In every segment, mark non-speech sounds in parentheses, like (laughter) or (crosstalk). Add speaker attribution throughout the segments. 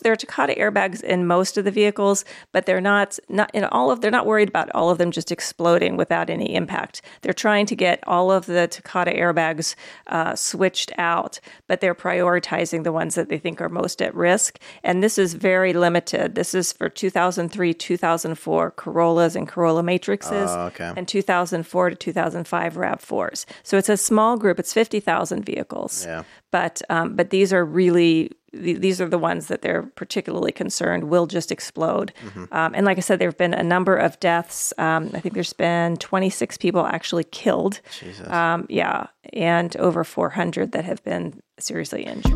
Speaker 1: There are Takata airbags in most of the vehicles, but they're not not in all of. They're not worried about all of them just exploding without any impact. They're trying to get all of the Takata airbags uh, switched out, but they're prioritizing the ones that they think are most at risk. And this is very limited. This is for 2003, 2004 Corollas and Corolla Matrixes,
Speaker 2: Oh, okay.
Speaker 1: and 2004 to 2005 Rav4s. So it's a small group. It's 50,000 vehicles.
Speaker 2: Yeah.
Speaker 1: But um, but these are really th- these are the ones that they're particularly concerned will just explode. Um, and like I said, there have been a number of deaths. Um, I think there's been 26 people actually killed.
Speaker 2: Jesus.
Speaker 1: Um, yeah, and over 400 that have been seriously injured.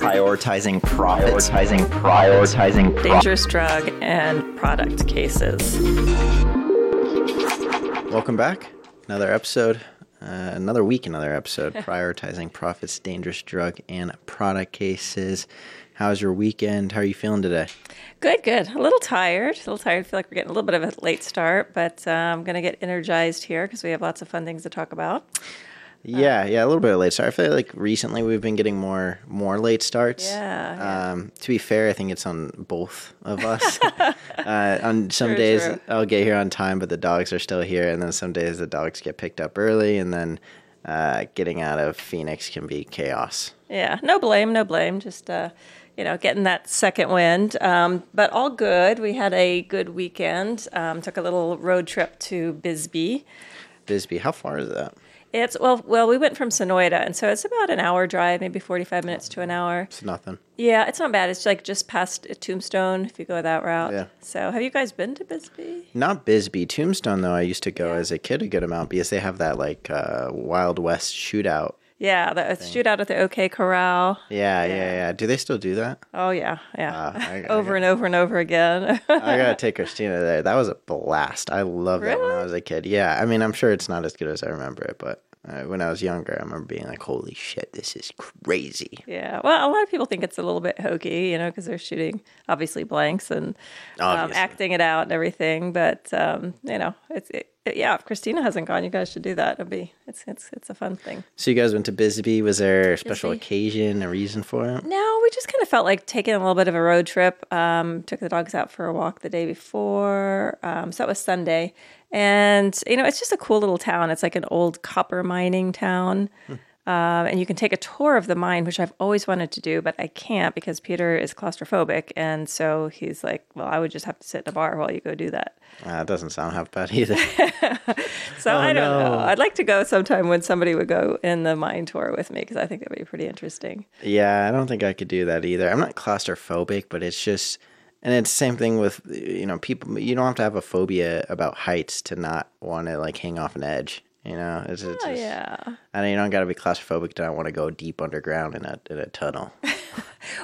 Speaker 3: prioritizing profits, prioritizing, prioritizing
Speaker 1: Dangerous drug and product cases.
Speaker 2: Welcome back. Another episode, uh, another week, another episode. (laughs) prioritizing profits, dangerous drug, and product cases. How's your weekend? How are you feeling today?
Speaker 1: Good, good. A little tired. A little tired. I feel like we're getting a little bit of a late start, but uh, I'm going to get energized here because we have lots of fun things to talk about.
Speaker 2: Yeah, yeah, a little bit of late start. I feel like recently we've been getting more more late starts.
Speaker 1: Yeah, yeah.
Speaker 2: Um, to be fair, I think it's on both of us. (laughs) uh, on some
Speaker 1: True,
Speaker 2: days
Speaker 1: true.
Speaker 2: I'll get here on time, but the dogs are still here, and then some days the dogs get picked up early, and then uh, getting out of Phoenix can be chaos.
Speaker 1: Yeah, no blame, no blame. Just uh, you know, getting that second wind. Um, but all good. We had a good weekend. Um, took a little road trip to Bisbee.
Speaker 2: Bisbee, how far is that?
Speaker 1: It's well, well, we went from Sonoita, and so it's about an hour drive, maybe forty-five minutes to an hour.
Speaker 2: It's nothing.
Speaker 1: Yeah, it's not bad. It's like just past Tombstone if you go that route.
Speaker 2: Yeah.
Speaker 1: So, have you guys been to Bisbee?
Speaker 2: Not Bisbee, Tombstone though. I used to go as a kid a good amount because they have that like uh, Wild West shootout.
Speaker 1: Yeah, the shootout at the OK Corral.
Speaker 2: Yeah, yeah, yeah. Do they still do that?
Speaker 1: Oh yeah, yeah.
Speaker 2: Uh, I- I (laughs)
Speaker 1: over
Speaker 2: got-
Speaker 1: and over and over again. (laughs)
Speaker 2: I gotta take (laughs) Christina there. That was a blast. I loved that when I was a kid. Yeah, I mean, I'm sure it's not as good as I remember it, but uh, when I was younger, I remember being like, "Holy shit, this is crazy."
Speaker 1: Yeah, well, a lot of people think it's a little bit hokey, you know, because they're shooting obviously blanks and um, acting it out and everything. But um, you know, it's it, yeah. If Christina hasn't gone, you guys should do that. It'll be it's it's it's a fun thing.
Speaker 2: So you guys went to Bisbee. Was there a special
Speaker 1: Bisbee.
Speaker 2: occasion, a reason for it?
Speaker 1: No, we just kind of felt like taking a little bit of a road trip. Um, took the dogs out for a walk the day before, um, so that was Sunday, and you know, it's just a cool little town. It's like an old copper mining town. Um, and you can take a tour of the mine, which I've always wanted to do, but I can't because Peter is claustrophobic. And so he's like, well, I would just have to sit in a bar while you go do that.
Speaker 2: Uh, it doesn't sound half bad either. (laughs)
Speaker 1: So I don't know. I'd like to go sometime when somebody would go in the mine tour with me because I think that'd be pretty interesting.
Speaker 2: yeah, I don't think I could do that either. I'm not claustrophobic, but it's just, and it's the same thing with you know people. You don't have to have a phobia about heights to not want to like hang off an edge. You know, it's, it's
Speaker 1: Oh,
Speaker 2: just,
Speaker 1: yeah.
Speaker 2: I know you don't got to be claustrophobic to not want to go deep underground in a in a tunnel. (laughs)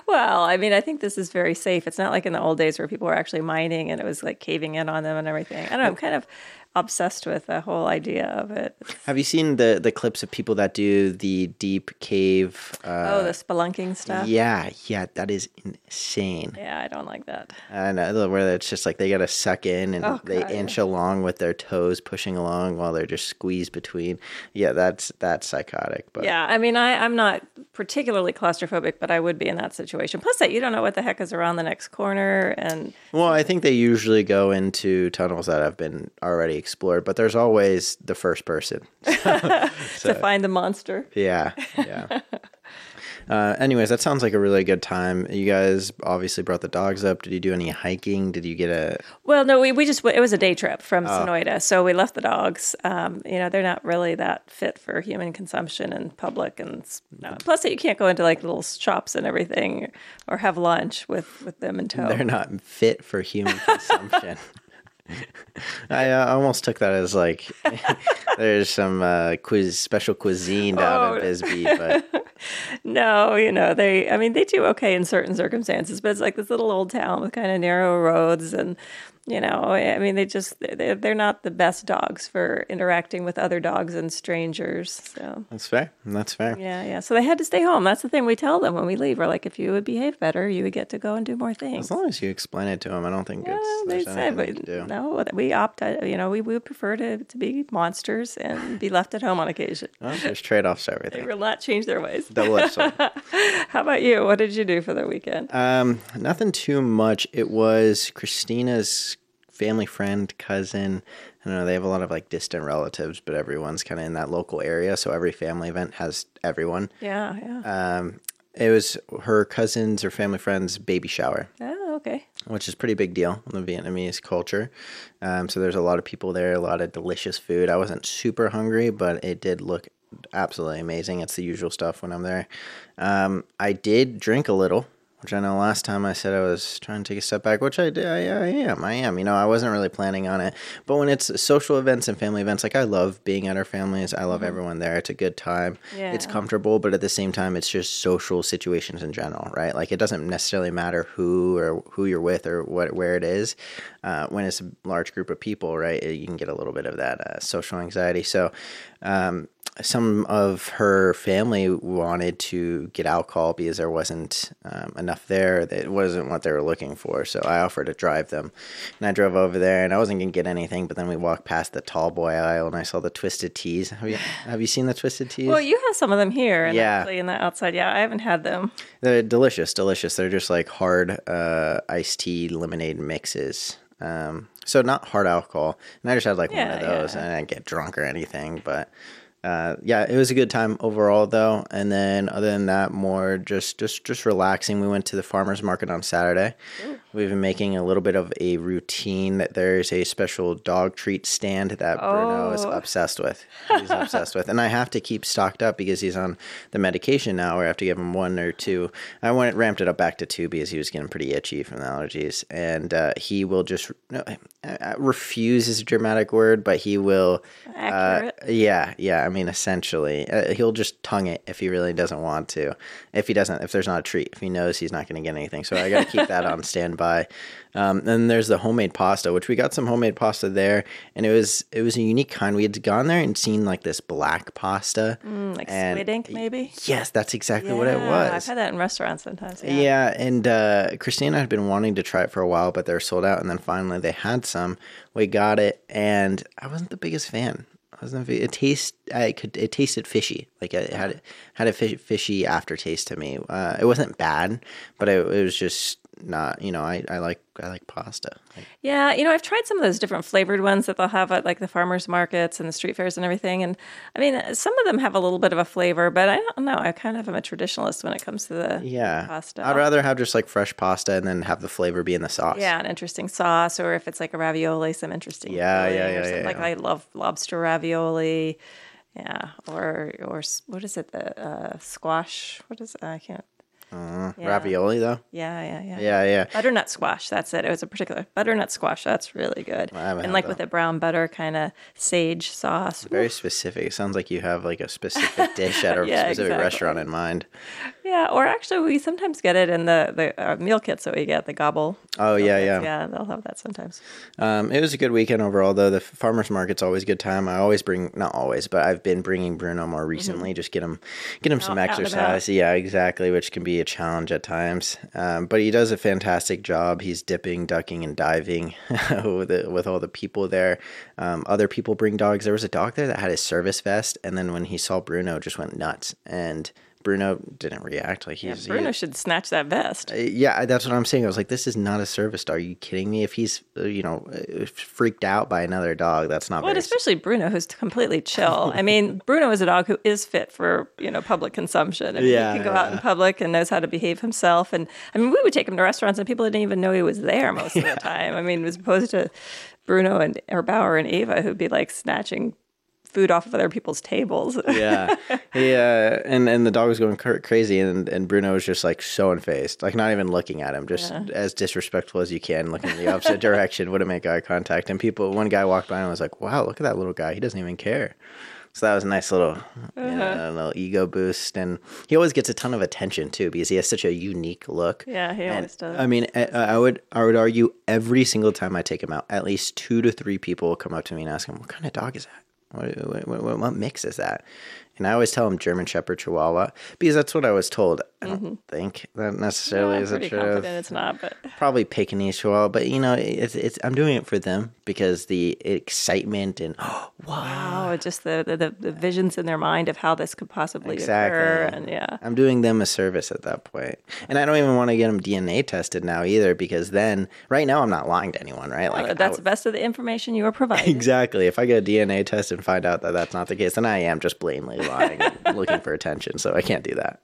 Speaker 1: Well, I mean, I think this is very safe. It's not like in the old days where people were actually mining and it was like caving in on them and everything. I don't know. I'm kind of obsessed with the whole idea of it.
Speaker 2: Have you seen the the clips of people that do the deep cave? Uh,
Speaker 1: oh, the spelunking stuff.
Speaker 2: yeah, yeah, that is insane.
Speaker 1: Yeah, I don't like that.
Speaker 2: And uh, where it's just like they gotta suck in and
Speaker 1: Oh,
Speaker 2: they
Speaker 1: God,
Speaker 2: inch along with their toes pushing along while they're just squeezed between. Yeah, that's that's psychotic. But
Speaker 1: Yeah, I mean, I, I'm not particularly claustrophobic, but I would be in that situation. Plus, that you don't know what the heck is around the next corner, and
Speaker 2: well, I think they usually go into tunnels that have been already explored, but there's always the first person. (laughs)
Speaker 1: to find the monster.
Speaker 2: Yeah, yeah. (laughs) Uh, anyways, that sounds like a really good time. You guys obviously brought the dogs up. Did you do any hiking? Did you get a?
Speaker 1: Well, no, we, we just it was a day trip from
Speaker 2: Oh.
Speaker 1: Sonoita, so we left the dogs. Um, you know, they're not really that fit for human consumption in public, and plus you can't go into like little shops and everything or have lunch with with them in tow.
Speaker 2: They're not fit for human (laughs) consumption. (laughs) I uh, almost took that as like (laughs) there's some uh, quiz special cuisine down
Speaker 1: Oh.
Speaker 2: at Bisbee, (laughs) but
Speaker 1: No, you know, they, I mean, they do okay in certain circumstances, but it's like this little old town with kind of narrow roads. And, you know, I mean, they just, they're, they're not the best dogs for interacting with other dogs and strangers. So,
Speaker 2: that's fair. That's fair.
Speaker 1: yeah, yeah. So they had to stay home. That's the thing we tell them when we leave. We're like, if you would behave better, you would get to go and do more things.
Speaker 2: As long as you explain it to them, I don't think
Speaker 1: Well,
Speaker 2: it's
Speaker 1: they said, but
Speaker 2: do.
Speaker 1: no, we opt, you know, we, we would prefer to, to be monsters and be (laughs) left at home on occasion.
Speaker 2: Well, there's trade offs to everything.
Speaker 1: They will not change their ways.
Speaker 2: double edged sword.
Speaker 1: How about you? What did you do for the weekend?
Speaker 2: Um, nothing too much. It was Christina's family friend, cousin. I don't know. They have a lot of like distant relatives, but everyone's kind of in that local area. So every family event has everyone.
Speaker 1: yeah, yeah.
Speaker 2: Um, it was her cousin's or family friend's baby shower,
Speaker 1: oh, okay.
Speaker 2: which is pretty big deal in the Vietnamese culture. Um, so there's a lot of people there, a lot of delicious food. I wasn't super hungry, but it did look absolutely amazing. It's the usual stuff when I'm there. Um, I did drink a little, which I know last time I said I was trying to take a step back, which I did. I, I am. I am. You know, I wasn't really planning on it. But when it's social events and family events, like I love being at our families. I love everyone there. It's a good time.
Speaker 1: Yeah.
Speaker 2: It's comfortable, but at the same time, it's just social situations in general, right? Like it doesn't necessarily matter who or who you're with or what where it is. Uh, when it's a large group of people, right, you can get a little bit of that uh, social anxiety. So. Um, some of her family wanted to get alcohol because there wasn't um, enough there. It wasn't what they were looking for. So I offered to drive them. And I drove over there and I wasn't going to get anything. But then we walked past the tall boy aisle and I saw the Twisted Teas. Have you, have you seen the Twisted Teas?
Speaker 1: Well, you have some of them here, and
Speaker 2: Yeah.
Speaker 1: actually in the outside. Yeah, I haven't had them.
Speaker 2: They're delicious, delicious. They're just like hard uh, iced tea lemonade mixes. Um, so not hard alcohol. And I just had like one of those,
Speaker 1: yeah.
Speaker 2: and I didn't get drunk or anything. But uh, yeah, it was a good time overall, though. And then other than that, more just just just relaxing. We went to the farmers market on Saturday. We've been making a little bit of a routine that there's a special dog treat stand that Bruno is
Speaker 1: Oh.
Speaker 2: obsessed with. He's obsessed with, and I have to keep stocked up because he's on the medication now. Where I have to give him one or two. I went and ramped it up back to two because he was getting pretty itchy from the allergies, and uh, he will just no, uh, refuse is a dramatic word, but he will.
Speaker 1: Accurate.
Speaker 2: Uh, yeah, yeah. I mean, essentially, uh, he'll just tongue it if he really doesn't want to. If he doesn't, if there's not a treat, if he knows he's not going to get anything, so I got to keep that on (laughs) standby. Um, then there's the homemade pasta, which we got some homemade pasta there, and it was it was a unique kind. We had gone there and seen like this black pasta,
Speaker 1: Mm, like
Speaker 2: and-
Speaker 1: squid ink, maybe.
Speaker 2: Yes, that's exactly what it
Speaker 1: was. I've had that in restaurants sometimes. Yeah.
Speaker 2: Yeah, and uh, Christina had been wanting to try it for a while, but they're sold out. And then finally they had some. We got it, and I wasn't the biggest fan. I wasn't. It taste. I could. It tasted fishy. Like it had had a fishy aftertaste to me. Uh, it wasn't bad, but it, it was just not. You know, I, I like I like pasta. Like,
Speaker 1: Yeah, you know, I've tried some of those different flavored ones that they'll have at like the farmers markets and the street fairs and everything. And I mean, some of them have a little bit of a flavor, but I don't know. I kind of am a traditionalist when it comes to the
Speaker 2: yeah,
Speaker 1: pasta.
Speaker 2: I'd rather have just like fresh pasta and then have the flavor be in the sauce.
Speaker 1: yeah, an interesting sauce, or if it's like a ravioli, some interesting.
Speaker 2: Yeah, yeah,
Speaker 1: or
Speaker 2: yeah, yeah,
Speaker 1: Like. I love lobster ravioli. Yeah, or or what is it? The uh, squash. What is it? I can't. Yeah.
Speaker 2: Ravioli though.
Speaker 1: Yeah, yeah, yeah.
Speaker 2: Yeah, yeah.
Speaker 1: Butternut squash. That's it. It was a particular butternut squash. That's really good. And like
Speaker 2: that.
Speaker 1: with a brown butter kind of sage sauce.
Speaker 2: Very specific. It sounds like you have like a specific (laughs) dish at a
Speaker 1: Yeah,
Speaker 2: specific
Speaker 1: exactly.
Speaker 2: restaurant in mind.
Speaker 1: Yeah, or actually, we sometimes get it in the the uh, meal kits that we get. The gobble.
Speaker 2: Oh yeah, yeah.
Speaker 1: Yeah, they'll have that sometimes.
Speaker 2: Um, it was a good weekend overall, though. The farmers market's always a good time. I always bring, not always, but I've been bringing Bruno more recently. Just get him, get him some exercise. Yeah, exactly, which can be a challenge at times. Um, but he does a fantastic job. He's dipping, ducking, and diving (laughs) with the, with all the people there. Um, other people bring dogs. There was a dog there that had his service vest, and then when he saw Bruno, just went nuts. And Bruno didn't react like he's he-
Speaker 1: Bruno should snatch that vest.
Speaker 2: yeah, that's what I'm saying. I was like, this is not a service dog. Are you kidding me? If he's, uh, you know, uh, freaked out by another dog, that's not
Speaker 1: Well, especially Bruno, who's completely (laughs) chill. I mean, Bruno is a dog who is fit for you know public consumption. I mean,
Speaker 2: Yeah,
Speaker 1: he can go out in public and knows how to behave himself. And I mean, we would take him to restaurants, and people didn't even know he was there most of the (laughs) time. I mean, as opposed to Bruno and or Bauer and Ava, who'd be like snatching food off of other people's tables. (laughs)
Speaker 2: yeah, yeah, and and the dog was going crazy, and and Bruno was just like so unfazed, like not even looking at him, just as disrespectful as you can, looking in the opposite (laughs) direction, wouldn't make eye contact. And people, one guy walked by and was like, "Wow, look at that little guy. He doesn't even care." So that was a nice little, know, uh-huh. little ego boost, and he always gets a ton of attention too because he has such a unique look.
Speaker 1: Yeah, he
Speaker 2: And,
Speaker 1: always does.
Speaker 2: I mean, I, I would I would argue every single time I take him out, at least two to three people will come up to me and ask him, "What kind of dog is that? What what, what, what mix is that?" And I always tell them German Shepherd Chihuahua because that's what I was told. I don't mm-hmm. think that necessarily
Speaker 1: I'm
Speaker 2: is the
Speaker 1: pretty
Speaker 2: truth.
Speaker 1: it's not, but
Speaker 2: Probably Pekingese Chihuahua, but you know, it's, it's I'm doing it for them because the excitement and (gasps)
Speaker 1: wow, just the, the, the, visions in their mind of how this could possibly
Speaker 2: Exactly.
Speaker 1: occur. And yeah.
Speaker 2: I'm doing them a service at that point. And I don't even want to get them DNA tested now either because then, right now, I'm not lying to anyone, right? Like I
Speaker 1: That's
Speaker 2: would-
Speaker 1: the best of the information you are providing. (laughs)
Speaker 2: exactly. If I get a DNA test and find out that that's not the case, then I am just blatantly lying, (laughs) looking for attention. So I can't do that.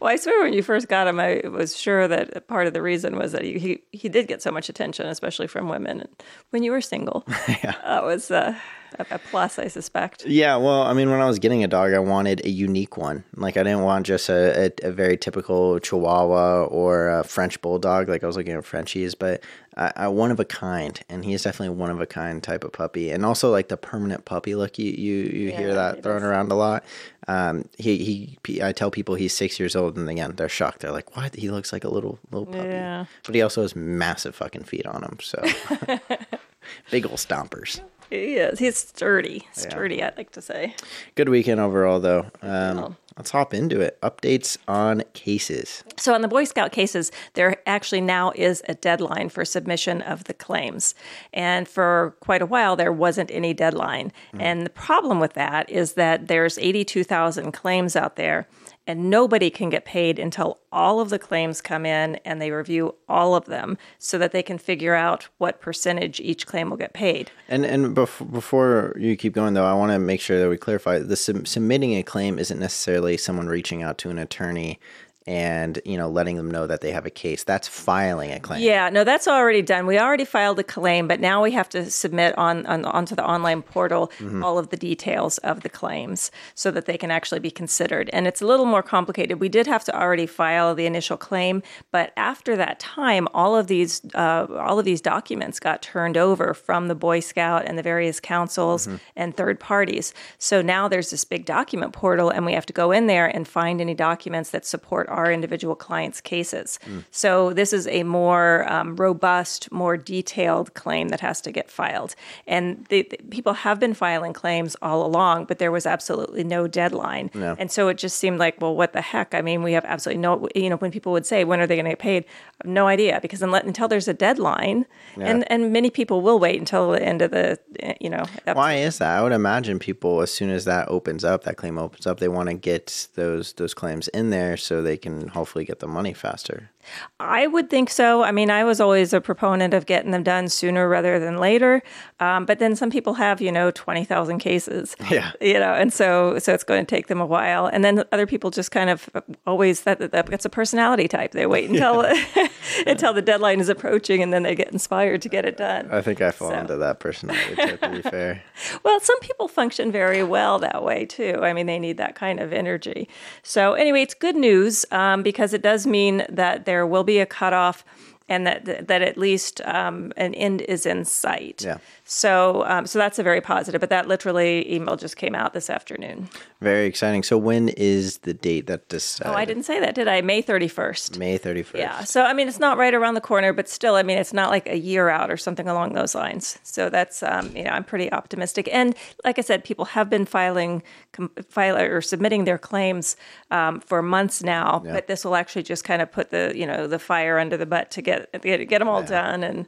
Speaker 1: Well, I swear when you first got him, I was sure that part of the reason was that he he, he did get so much attention, especially from women. And when you were single, (laughs) that was uh, a, a plus, I suspect.
Speaker 2: Yeah, well, I mean, when I was getting a dog, I wanted a unique one. Like, I didn't want just a, a, a very typical Chihuahua or a French Bulldog. Like, I was looking at Frenchies, but I, I one of a kind, and he is definitely one of a kind type of puppy. And also, like the permanent puppy look, you you, you hear that thrown
Speaker 1: is.
Speaker 2: around a lot. Um, he he, I tell people he's six years old, and again, they're shocked. They're like, "What? He looks like a little little puppy."
Speaker 1: Yeah.
Speaker 2: But he also has massive fucking feet on him, so (laughs) (laughs) big old stompers. (laughs)
Speaker 1: He is. He's sturdy. Sturdy, I'd like to say.
Speaker 2: Good weekend overall, though. Um,
Speaker 1: deal.
Speaker 2: let's hop into it. Updates on cases.
Speaker 1: So, on the Boy Scout cases, there actually now is a deadline for submission of the claims. And for quite a while, there wasn't any deadline. And the problem with that is that there's 82,000 claims out there, and nobody can get paid until all of the claims come in and they review all of them so that they can figure out what percentage each claim will get paid.
Speaker 2: And and bef- before you keep going, though, I want to make sure that we clarify the sub- submitting a claim isn't necessarily someone reaching out to an attorney and you know letting them know that they have a case. That's filing a claim.
Speaker 1: Yeah, no, that's already done. We already filed a claim, but now we have to submit on, on onto the online portal all of the details of the claims so that they can actually be considered. And it's a little more complicated. We did have to already file the initial claim, but after that time, all of these uh, all of these documents got turned over from the Boy Scout and the various councils and third parties. So now there's this big document portal, and we have to go in there and find any documents that support our individual clients' cases. So this is a more um, robust, more detailed claim that has to get filed. And the, the- people have been filing claims all along, but there was absolutely no deadline. And so it just seemed like, well, what the heck? I mean, we have absolutely no, you know, when people would say, when are they going to get paid? I have no idea because unless, until there's a deadline, and, and many people will wait until the end of the, eh, you know,
Speaker 2: Why is that? I would imagine people, as soon as that opens up, that claim opens up, they want to get those those claims in there so they can hopefully get the money faster.
Speaker 1: I would think so. I mean, I was always a proponent of getting them done sooner rather than later. Um, but then some people have, you know, twenty thousand cases. (laughs)
Speaker 2: Yeah.
Speaker 1: You know, and so so it's going to take them a while. And then other people just kind of always that that- that's a personality type. They wait until until (laughs) (laughs) the deadline is approaching, and then they get inspired to get it done.
Speaker 2: I think I fall
Speaker 1: So-
Speaker 2: into that personality type, to be fair.
Speaker 1: Well, some people function very well that way too. I mean, they need that kind of energy. So, anyway, it's good news um, because it does mean that there will be a cutoff and that that at least um, an end is in sight.
Speaker 2: Yeah.
Speaker 1: So, um, so that's a very positive. But that literally email just came out this afternoon.
Speaker 2: Very exciting. So when is the date that decided?
Speaker 1: Oh, I didn't say that, did I? May thirty first.
Speaker 2: May 31st.
Speaker 1: Yeah. So, I mean, it's not right around the corner, but still, I mean, it's not like a year out or something along those lines. So that's, um, you know, I'm pretty optimistic. And like I said, people have been filing, com- file or submitting their claims um, for months now. Yeah. But this will actually just kind of put the, you know, the fire under the butt to get get, get them all done. And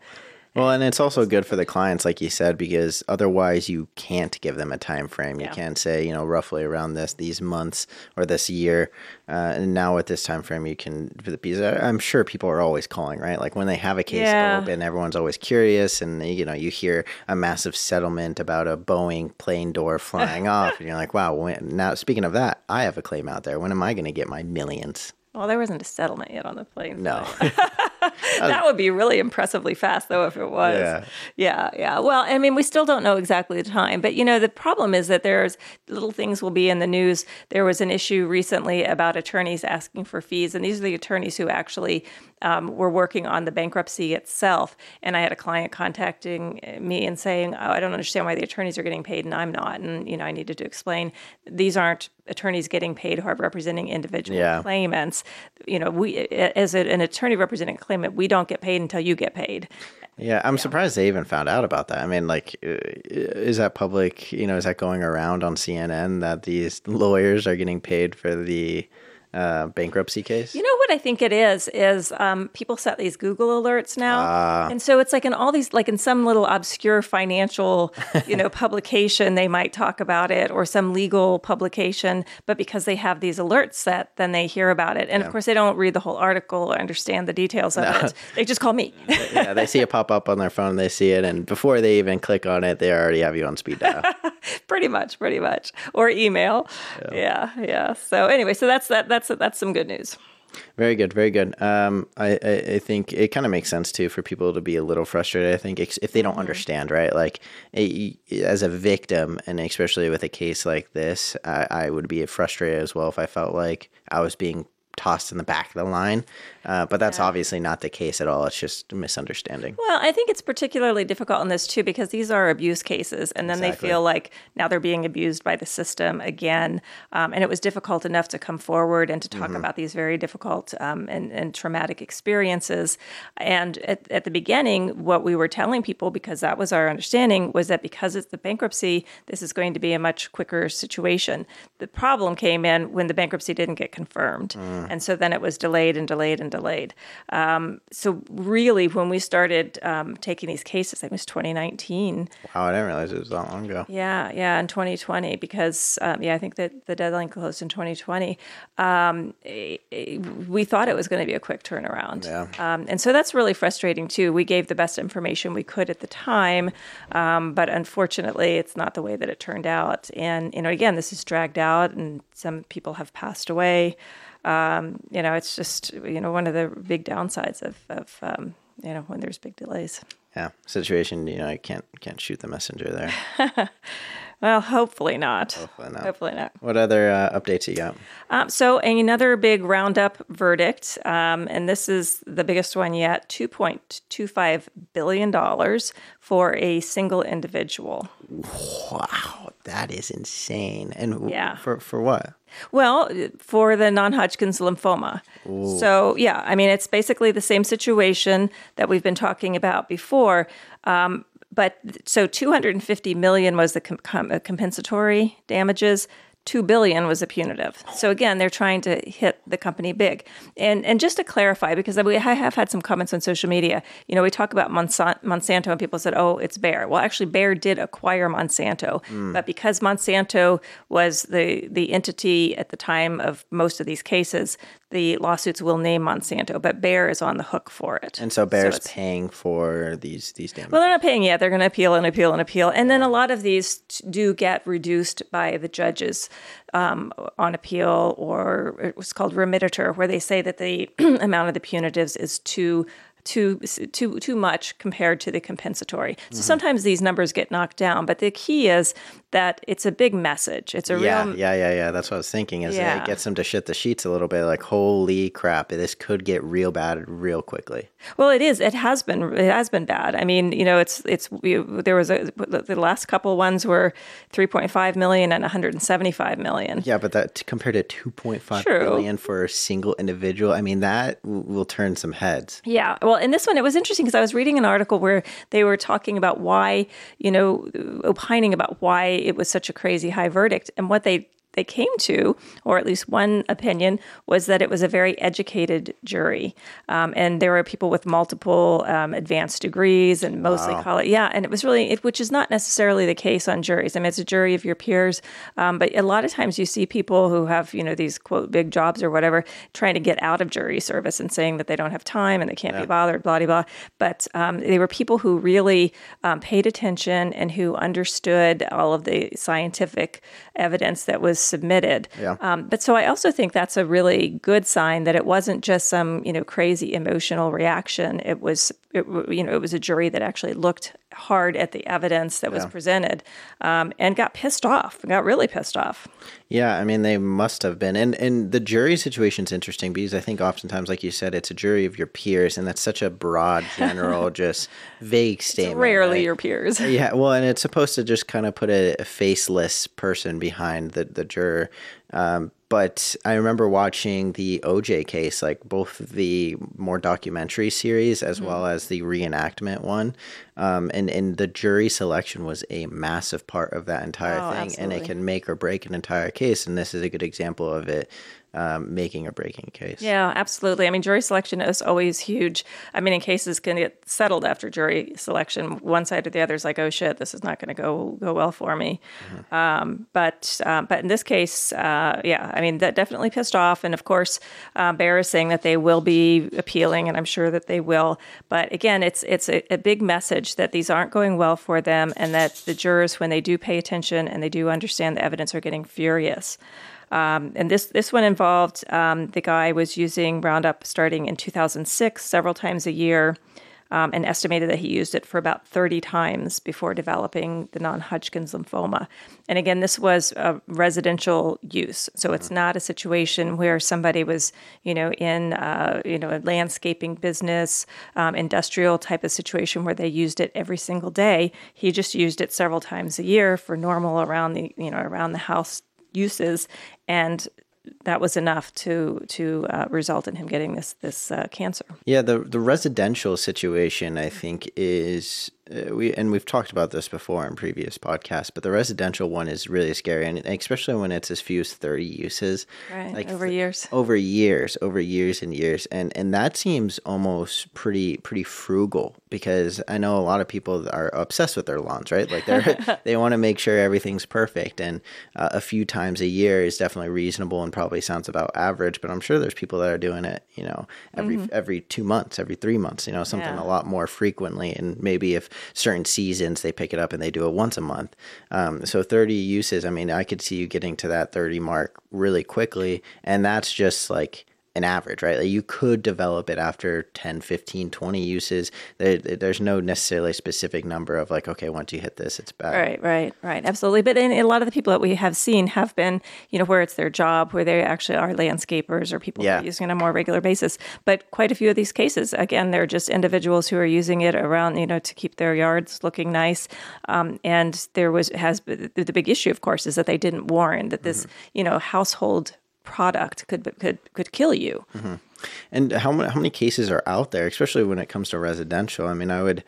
Speaker 2: Well, and it's also good for the clients, like you said, because otherwise you can't give them a time frame. You
Speaker 1: Yeah.
Speaker 2: can't say, you know, roughly around this these months or this year. Uh, and now with this time frame, you can. Because I- I'm sure people are always calling, right? Like when they have a case
Speaker 1: Yeah.
Speaker 2: open, everyone's always curious, and you know, you hear a massive settlement about a Boeing plane door flying (laughs) off, and you're like, wow. When, now, speaking of that, I have a claim out there. When am I going to get my millions?
Speaker 1: well, there wasn't a settlement yet on the plane.
Speaker 2: No. (laughs) (laughs)
Speaker 1: that would be really impressively fast though if it was.
Speaker 2: Yeah.
Speaker 1: yeah yeah. Well i mean we still don't know exactly the time but you know the problem is that there's little things will be in the news. There was an issue recently about attorneys asking for fees and these are the attorneys who actually um, were working on the bankruptcy itself. And i had a client contacting me and saying oh, i don't understand why the attorneys are getting paid and i'm not and you know i needed to explain. These aren't attorneys getting paid who are representing individual
Speaker 2: Yeah.
Speaker 1: claimants you know we as a, an attorney representing a claimant we don't get paid until you get paid.
Speaker 2: Yeah, I'm surprised they even found out about that. I mean, like, uh, is that public? You know, is that going around on CNN that these (laughs) lawyers are getting paid for the uh, bankruptcy case?
Speaker 1: You know what I think it is is um, people set these Google alerts now, and so it's like in all these like in some little obscure financial you know (laughs) publication they might talk about it or some legal publication, but because they have these alerts set, then they hear about it, and of course they don't read the whole article or understand the details of it. They just call me. (laughs)
Speaker 2: yeah, they see it pop up on their phone, they see it, and before they even click on it, they already have you on speed dial. (laughs)
Speaker 1: pretty much, pretty much, or email. Yeah, yeah. So anyway, so that's that. That's that's that's some good news.
Speaker 2: Very good, very good. Um, I, I, I think it kind of makes sense too for people to be a little frustrated. I think if they don't understand, right? Like a, as a victim, and especially with a case like this, I, I would be frustrated as well if I felt like I was being tossed in the back of the line. Uh, but that's obviously not the case at all. It's just a misunderstanding.
Speaker 1: Well, I think it's particularly difficult in this too because these are abuse cases, and then
Speaker 2: Exactly.
Speaker 1: they feel like now they're being abused by the system again. Um, and it was difficult enough to come forward and to talk about these very difficult um, and, and traumatic experiences. And at, at the beginning, what we were telling people, because that was our understanding, was that because it's the bankruptcy, this is going to be a much quicker situation. The problem came in when the bankruptcy didn't get confirmed, and so then it was delayed and delayed and delayed. Um, so really, when we started um, taking these cases, I think it was 2019.
Speaker 2: Wow, I didn't realize it was that long ago.
Speaker 1: Yeah, yeah, in 2020, because um, yeah, I think that the deadline closed in 2020. Um, eh, eh, we thought it was going to be a quick turnaround,
Speaker 2: Yeah.
Speaker 1: um, and so that's really frustrating too. We gave the best information we could at the time, um, but unfortunately, it's not the way that it turned out. And you know, again, this is dragged out, and some people have passed away. Um, you know, it's just you know one of the big downsides of, of um, you know when there's big delays.
Speaker 2: Yeah, situation. You know, you can't can't shoot the messenger there. (laughs)
Speaker 1: Well, hopefully not.
Speaker 2: Hopefully not.
Speaker 1: Hopefully not.
Speaker 2: What other uh, updates you got?
Speaker 1: Um, so, another big roundup verdict, um, and this is the biggest one yet $2.25 billion for a single individual.
Speaker 2: Wow, that is insane. And
Speaker 1: Yeah.
Speaker 2: for for what?
Speaker 1: Well, for the non Hodgkin's lymphoma. So, yeah, I mean, it's basically the same situation that we've been talking about before. Um, but so 250 million was the com- com- compensatory damages. 2 billion was a punitive. So again, they're trying to hit the company big. And and just to clarify because I have had some comments on social media, you know, we talk about Monsanto, Monsanto and people said, "Oh, it's Bayer." Well, actually Bayer did acquire Monsanto, hmm. but because Monsanto was the the entity at the time of most of these cases, the lawsuits will name Monsanto, but Bayer is on the hook for it.
Speaker 2: And so Bayer's
Speaker 1: it's-
Speaker 2: paying for these these damages.
Speaker 1: well, they're not paying yet. They're going to appeal and appeal and appeal. And then a lot of these t- do get reduced by the judges um, on appeal, or it was called remittitur, where they say that the (clears throat) amount of the punitives is too. Too, too too much compared to the compensatory.
Speaker 2: Mm-hmm.
Speaker 1: So sometimes these numbers get knocked down, but the key is that it's a big message. It's a
Speaker 2: yeah,
Speaker 1: real
Speaker 2: yeah, yeah, yeah. That's what I was thinking. Is
Speaker 1: Yeah.
Speaker 2: it gets them to shit the sheets a little bit. Like, holy crap, this could get real bad real quickly.
Speaker 1: Well, it is. It has been. It has been bad. I mean, you know, it's it's. We, there was a the last couple ones were three point five million and one hundred and seventy five million.
Speaker 2: Yeah, but that compared to two point five billion for a single individual, I mean, that will turn some heads.
Speaker 1: Yeah. Well, in this one, it was interesting because I was reading an article where they were talking about why, you know, opining about why it was such a crazy high verdict, and what they they came to, or at least one opinion, was that it was a very educated jury, um, and there were people with multiple um, advanced degrees and mostly college. Yeah, and it was really, it, which is not necessarily the case on juries. I mean, it's a jury of your peers, um, but a lot of times you see people who have, you know, these quote big jobs or whatever, trying to get out of jury service and saying that they don't have time and they can't be bothered, blah blah blah. But um, they were people who really um, paid attention and who understood all of the scientific evidence that was submitted.
Speaker 2: Yeah.
Speaker 1: Um, but so I also think that's a really good sign that it wasn't just some you know crazy emotional reaction. It was it, you know it was a jury that actually looked hard at the evidence that was presented um, and got pissed off. Got really pissed off.
Speaker 2: Yeah, I mean, they must have been. And and the jury situation is interesting because I think oftentimes, like you said, it's a jury of your peers, and that's such a broad, (laughs) general, just vague statement.
Speaker 1: Rarely
Speaker 2: right?
Speaker 1: your peers.
Speaker 2: Yeah, well, and it's supposed to just kind of put a, a faceless person behind the, the juror Um, but I remember watching the OJ case, like both the more documentary series as well as the reenactment one. Um, and, and the jury selection was a massive part of that entire
Speaker 1: Oh,
Speaker 2: thing. And it can make or break an entire case. And this is a good example of it um, making or breaking case.
Speaker 1: Yeah, absolutely. I mean, jury selection is always huge. I mean, in cases can get settled after jury selection, one side or the other is like, "Oh shit, this is not going to go go well for me." Um, but um, but in this case, uh, yeah, I mean, that definitely pissed off. And of course, uh, Bayer is saying that they will be appealing, and I'm sure that they will. But again, it's it's a, a big message that these aren't going well for them, and that the jurors, when they do pay attention and they do understand the evidence, are getting furious. Um, and this this one involved um, the guy was using Roundup starting in 2006 several times a year, um, and estimated that he used it for about 30 times before developing the non-Hodgkin's lymphoma. And again, this was a residential use, so it's not a situation where somebody was, you know, in uh, you know a landscaping business, um, industrial type of situation where they used it every single day. He just used it several times a year for normal around the you know around the house uses, and that was enough to to uh, result in him getting this this uh, cancer.
Speaker 2: Yeah, the the residential situation I think is uh, we and we've talked about this before in previous podcasts, but the residential one is really scary, and especially when it's as few as thirty uses,
Speaker 1: Right, over years.
Speaker 2: over years, over years and years, and and that seems almost pretty pretty frugal because I know a lot of people are obsessed with their lawns, right? Like they're (laughs) (laughs) they want to make sure everything's perfect, and uh, a few times a year is definitely reasonable and probably sounds about average. But I'm sure there's people that are doing it, you know, every every two months, every three months, you know, something
Speaker 1: Mm-hmm. Yeah.
Speaker 2: a lot more frequently, and maybe if certain seasons they pick it up and they do it once a month. Um, so 30 uses, I mean, I could see you getting to that 30 mark really quickly, and that's just like an average, right? Like you could develop it after 10, 15, 20 uses. There, there's no necessarily specific number of like, okay, once you hit this, it's bad.
Speaker 1: Right, right, right. Absolutely. But in, a lot of the people that we have seen have been, you know, where it's their job, where they actually are landscapers or people
Speaker 2: Yeah.
Speaker 1: using it on a more regular basis. But quite a few of these cases, again, they're just individuals who are using it around, you know, to keep their yards looking nice. Um, and there was has the, the big issue, of course, is that they didn't warn that this, you know, household product could could could kill you. Mm-hmm.
Speaker 2: And how many, how many cases are out there, especially when it comes to residential? I mean, I would,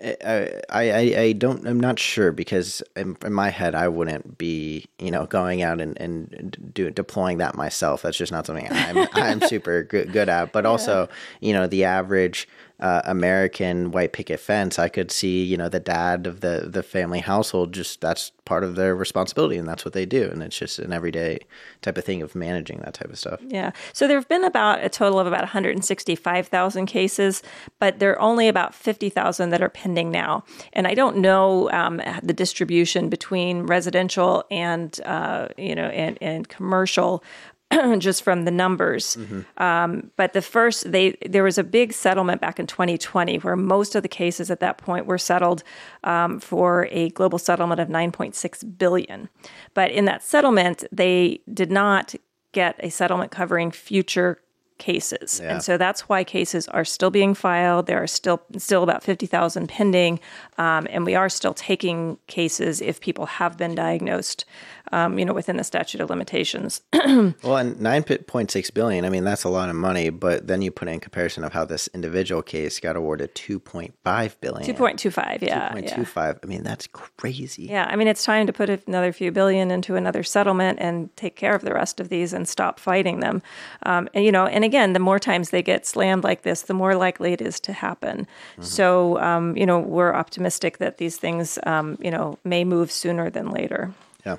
Speaker 2: I, I, I don't, I'm not sure because in, in my head, I wouldn't be, you know, going out and, and do, deploying that myself. That's just not something I'm, I'm (laughs) super good, good at. But also, you know, the average uh, American white picket fence, I could see, you know, the dad of the, the family household, just that's part of their responsibility and that's what they do. And it's just an everyday type of thing of managing that type of stuff.
Speaker 1: Yeah. So there have been about a total of about 165,000 cases, but there are only about 50,000 that are pending now. And I don't know um, the distribution between residential and uh, you know and and commercial. (clears throat) just from the numbers, um, but the first they there was a big settlement back in 2020 where most of the cases at that point were settled um, for a global settlement of 9.6 billion. But in that settlement, they did not get a settlement covering future cases.
Speaker 2: Yeah.
Speaker 1: And so that's why cases are still being filed. There are still still about 50,000 pending. Um, and we are still taking cases if people have been diagnosed, um, you know, within the statute of limitations. (clears throat)
Speaker 2: Well, and nine point six billion. I mean, that's a lot of money. But then you put in comparison of how this individual case got awarded two point five billion.
Speaker 1: 2.25, yeah.
Speaker 2: Two point
Speaker 1: yeah.
Speaker 2: two five. I mean, that's crazy.
Speaker 1: Yeah, I mean, it's time to put another few billion into another settlement and take care of the rest of these and stop fighting them. Um, and, you know, and again, the more times they get slammed like this, the more likely it is to happen. So, um, you know, we're optimistic that these things, um, you know, may move sooner than later.
Speaker 2: Yeah.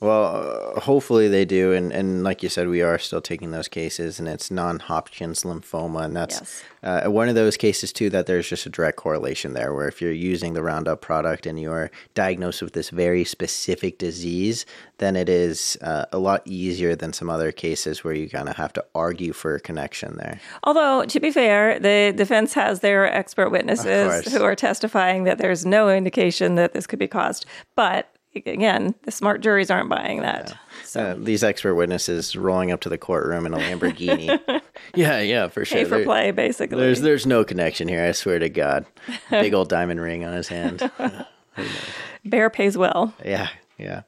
Speaker 2: Well, hopefully they do, and and like you said, we are still taking those cases, and it's non-Hopkins lymphoma, and that's
Speaker 1: Yes.
Speaker 2: uh, one of those cases too that there's just a direct correlation there, where if you're using the Roundup product and you're diagnosed with this very specific disease, then it is uh, a lot easier than some other cases where you kind of have to argue for a connection there.
Speaker 1: Although, to be fair, the defense has their expert witnesses who are testifying that there's no indication that this could be caused. But again, the smart juries aren't buying that.
Speaker 2: Uh, these expert witnesses rolling up to the courtroom in a Lamborghini. (laughs) yeah, yeah, for sure.
Speaker 1: Pay for
Speaker 2: There-
Speaker 1: play, basically.
Speaker 2: There's there's no connection here. I swear to God. Big old diamond ring on his hand. (laughs)
Speaker 1: Bayer pays well.
Speaker 2: Yeah, yeah.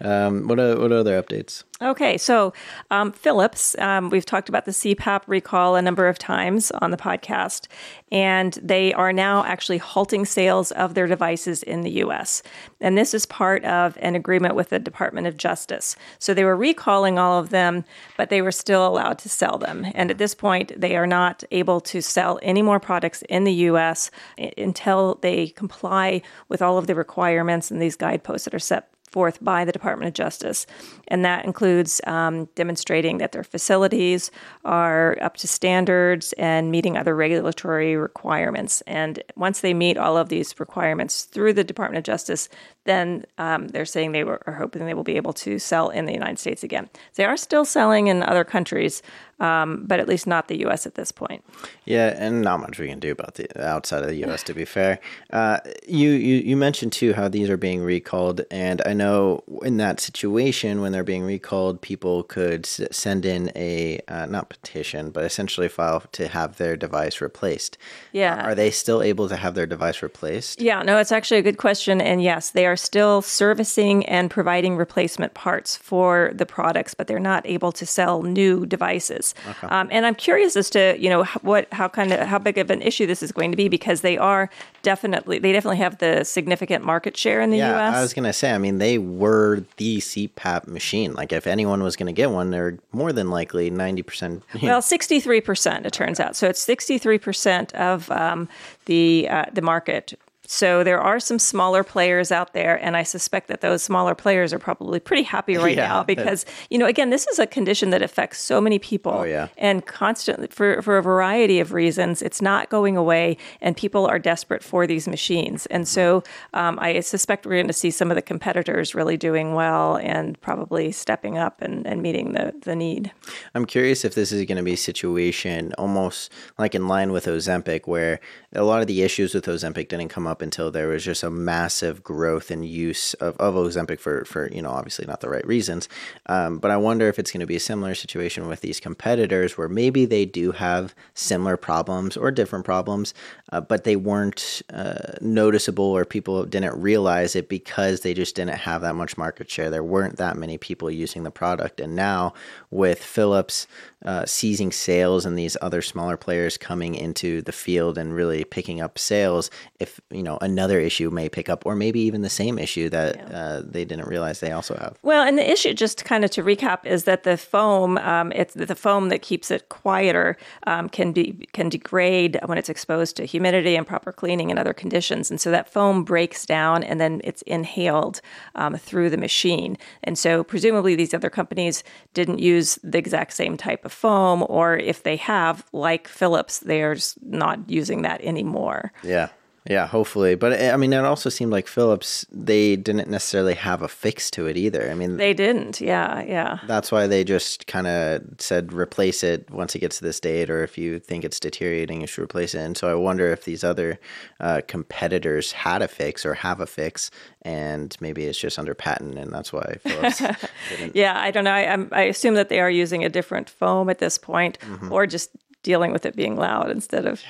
Speaker 2: Um, what o- what other updates?
Speaker 1: Okay, so um, Philips, um, we've talked about the CPAP recall a number of times on the podcast, and they are now actually halting sales of their devices in the US. And this is part of an agreement with the Department of Justice. So they were recalling all of them, but they were still allowed to sell them. And at this point, they are not able to sell any more products in the US until they comply with all of the requirements and these guideposts that are set forth by the Department of Justice. And that includes um, demonstrating that their facilities are up to standards and meeting other regulatory requirements. And once they meet all of these requirements through the Department of Justice, then um, they're saying they were, are hoping they will be able to sell in the United States again. They are still selling in other countries, um, but at least not the U.S. at this point.
Speaker 2: Yeah, and not much we can do about the outside of the U.S. To be fair, uh, you, you you mentioned too how these are being recalled, and I know in that situation when they're being recalled, people could s- send in a uh, not petition, but essentially file to have their device replaced.
Speaker 1: Yeah.
Speaker 2: Are they still able to have their device replaced?
Speaker 1: Yeah, no, it's actually a good question. And yes, they are still servicing and providing replacement parts for the products, but they're not able to sell new devices. Um, and I'm curious as to you know what how kind of how big of an issue this is going to be because they are definitely they definitely have the significant market share in the
Speaker 2: Yeah,
Speaker 1: U.S.
Speaker 2: I was gonna say. I mean, they were the CPAP machine. Like, if anyone was gonna get one, they're more than likely ninety percent. (laughs)
Speaker 1: Well, sixty-three percent it turns out. So it's sixty-three percent of um, the uh, the market. So there are some smaller players out there, and I suspect that those smaller players are probably pretty happy right (laughs)
Speaker 2: Yeah,
Speaker 1: now because you know, again, this is a condition that affects so many people.
Speaker 2: Oh, yeah.
Speaker 1: and constantly for for a variety of reasons, it's not going away, and people are desperate for these machines. And so um, I suspect we're going to see some of the competitors really doing well and probably stepping up and, and meeting the the need.
Speaker 2: I'm curious if this is going to be a situation almost like in line with Ozempic, where a lot of the issues with Ozempic didn't come up until there was just a massive growth in use of, of Ozempic for, for, you know, obviously not the right reasons. Um, but I wonder if it's going to be a similar situation with these competitors where maybe they do have similar problems or different problems, uh, but they weren't uh, noticeable or people didn't realize it because they just didn't have that much market share. There weren't that many people using the product. And now with Philips uh, seizing sales and these other smaller players coming into the field and really picking up sales, if you know another issue may pick up, or maybe even the same issue that uh, they didn't realize they also have.
Speaker 1: Well, and the issue, just kind of to recap, is that the foam, um, it's the foam that keeps it quieter, um, can be can degrade when it's exposed to humidity and proper cleaning and other conditions, and so that foam breaks down and then it's inhaled um, through the machine. And so presumably these other companies didn't use the exact same type of foam, or if they have, like Philips, they're not using that anymore.
Speaker 2: Yeah. Yeah, hopefully. But I mean, it also seemed like Philips, they didn't necessarily have a fix to it either. I mean,
Speaker 1: They didn't. Yeah, yeah.
Speaker 2: that's why they just kind of said replace it once it gets to this date, or if you think it's deteriorating, you should replace it. And so I wonder if these other uh, competitors had a fix or have a fix, and maybe it's just under patent, and that's why Philips (laughs) didn't.
Speaker 1: Yeah, I don't know. I, I assume that they are using a different foam at this point,
Speaker 2: Mm-hmm.
Speaker 1: or just dealing with it being loud instead of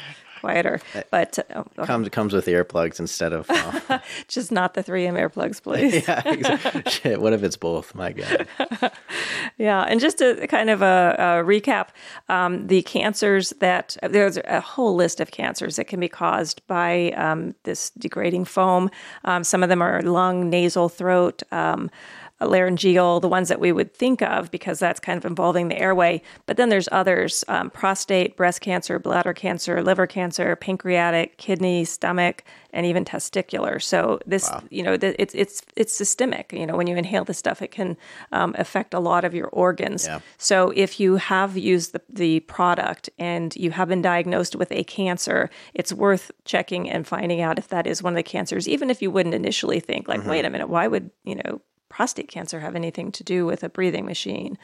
Speaker 1: quieter. But uh, oh,
Speaker 2: Comes comes with earplugs instead of. Uh, (laughs)
Speaker 1: just not the 3M earplugs, please. (laughs)
Speaker 2: yeah, exactly. (laughs) Shit, what if it's both? My God.
Speaker 1: Yeah, and just a kind of a, a recap, um, the cancers that there's a whole list of cancers that can be caused by um, this degrading foam. Um, some of them are lung, nasal, throat. Laryngeal, the ones that we would think of because that's kind of involving the airway. But then there's others um, prostate, breast cancer, bladder cancer, liver cancer, pancreatic, kidney, stomach, and even testicular. So this, you know, th- it's it's it's systemic. You know, when you inhale this stuff, it can um, affect a lot of your organs.
Speaker 2: Yeah.
Speaker 1: So if you have used the, the product and you have been diagnosed with a cancer, it's worth checking and finding out if that is one of the cancers, even if you wouldn't initially think like, wait a minute, why would you know prostate cancer have anything to do with a breathing machine?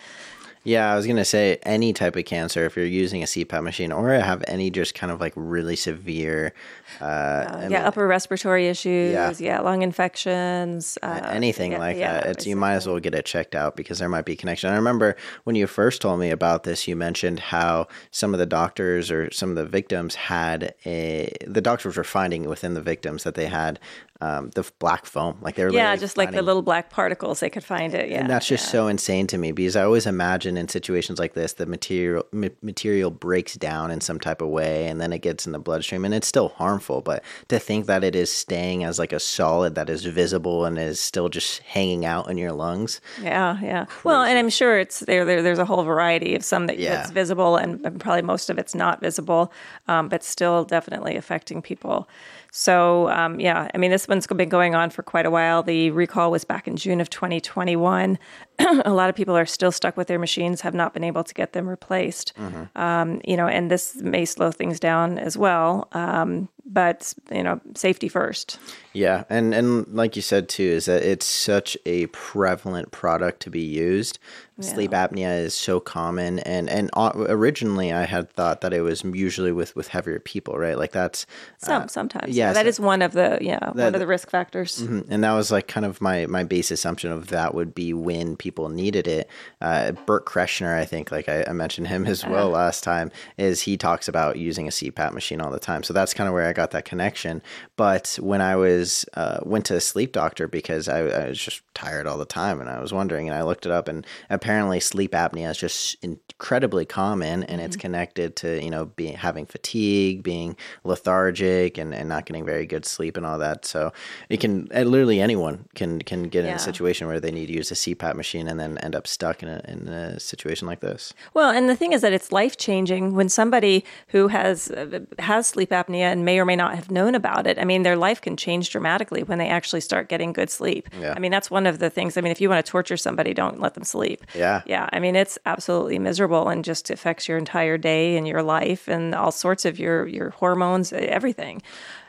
Speaker 2: Yeah, I was gonna say any type of cancer if you're using a CPAP machine or have any just kind of like really severe, uh,
Speaker 1: yeah, upper respiratory issues.
Speaker 2: Yeah.
Speaker 1: Yeah, lung infections. Uh,
Speaker 2: anything
Speaker 1: yeah,
Speaker 2: like
Speaker 1: yeah,
Speaker 2: that. It's you might as well get it checked out because there might be a connection. I remember when you first told me about this, you mentioned how some of the doctors or some of the victims had a the doctors were finding within the victims that they had um, the black foam. Like they're
Speaker 1: Yeah, just like the little black particles, they could find it. Yeah,
Speaker 2: and that's just
Speaker 1: yeah.
Speaker 2: so insane to me because I always imagine in situations like this, the material ma- material breaks down in some type of way, and then it gets in the bloodstream, and it's still harmful. But to think that it is staying as like a solid that is visible and is still just hanging out in your lungs,
Speaker 1: Yeah, yeah. Well, and I'm sure it's there, there. There's a whole variety of some that,
Speaker 2: Yeah.
Speaker 1: that's visible, and, and probably most of it's not visible, um, but still definitely affecting people. So, um, yeah, I mean, this one's been going on for quite a while. The recall was back in June of 2021. (clears throat) a lot of people are still stuck with their machines, have not been able to get them replaced. Um, you know, and this may slow things down as well. Um, but you know, safety first.
Speaker 2: Yeah, and and like you said too, is that it's such a prevalent product to be used. Sleep apnea is so common, and and uh, originally I had thought that it was usually with with heavier people, right? Like that's
Speaker 1: Some sometimes,
Speaker 2: yeah,
Speaker 1: yeah, that
Speaker 2: so-
Speaker 1: is one of the yeah one of the risk factors.
Speaker 2: Mhm. and that was like kind of my my base assumption of that would be when people needed it. Uh, Bert Kreischer, I think, like I, I mentioned him as well last time, is he talks about using a CPAP machine all the time. So that's kind of where I got that connection. But when I was uh, went to a sleep doctor because I, I was just tired all the time, and I was wondering, and I looked it up, and apparently sleep apnea is just incredibly common, and it's connected to you know being having fatigue, being lethargic, and, and not getting very good sleep and all that. So it can uh, literally anyone can can get in a situation where they need to use a CPAP machine and then end up stuck in a in a situation like this.
Speaker 1: Well, and the thing is that it's life changing when somebody who has uh, has sleep apnea and may or may not have known about it. I mean, their life can change dramatically when they actually start getting good sleep.
Speaker 2: Yeah.
Speaker 1: I mean, that's one of the things. I mean, if you want to torture somebody, don't let them sleep.
Speaker 2: Yeah.
Speaker 1: Yeah. I mean, it's absolutely miserable and just affects your entire day and your life and all sorts of your your hormones, everything.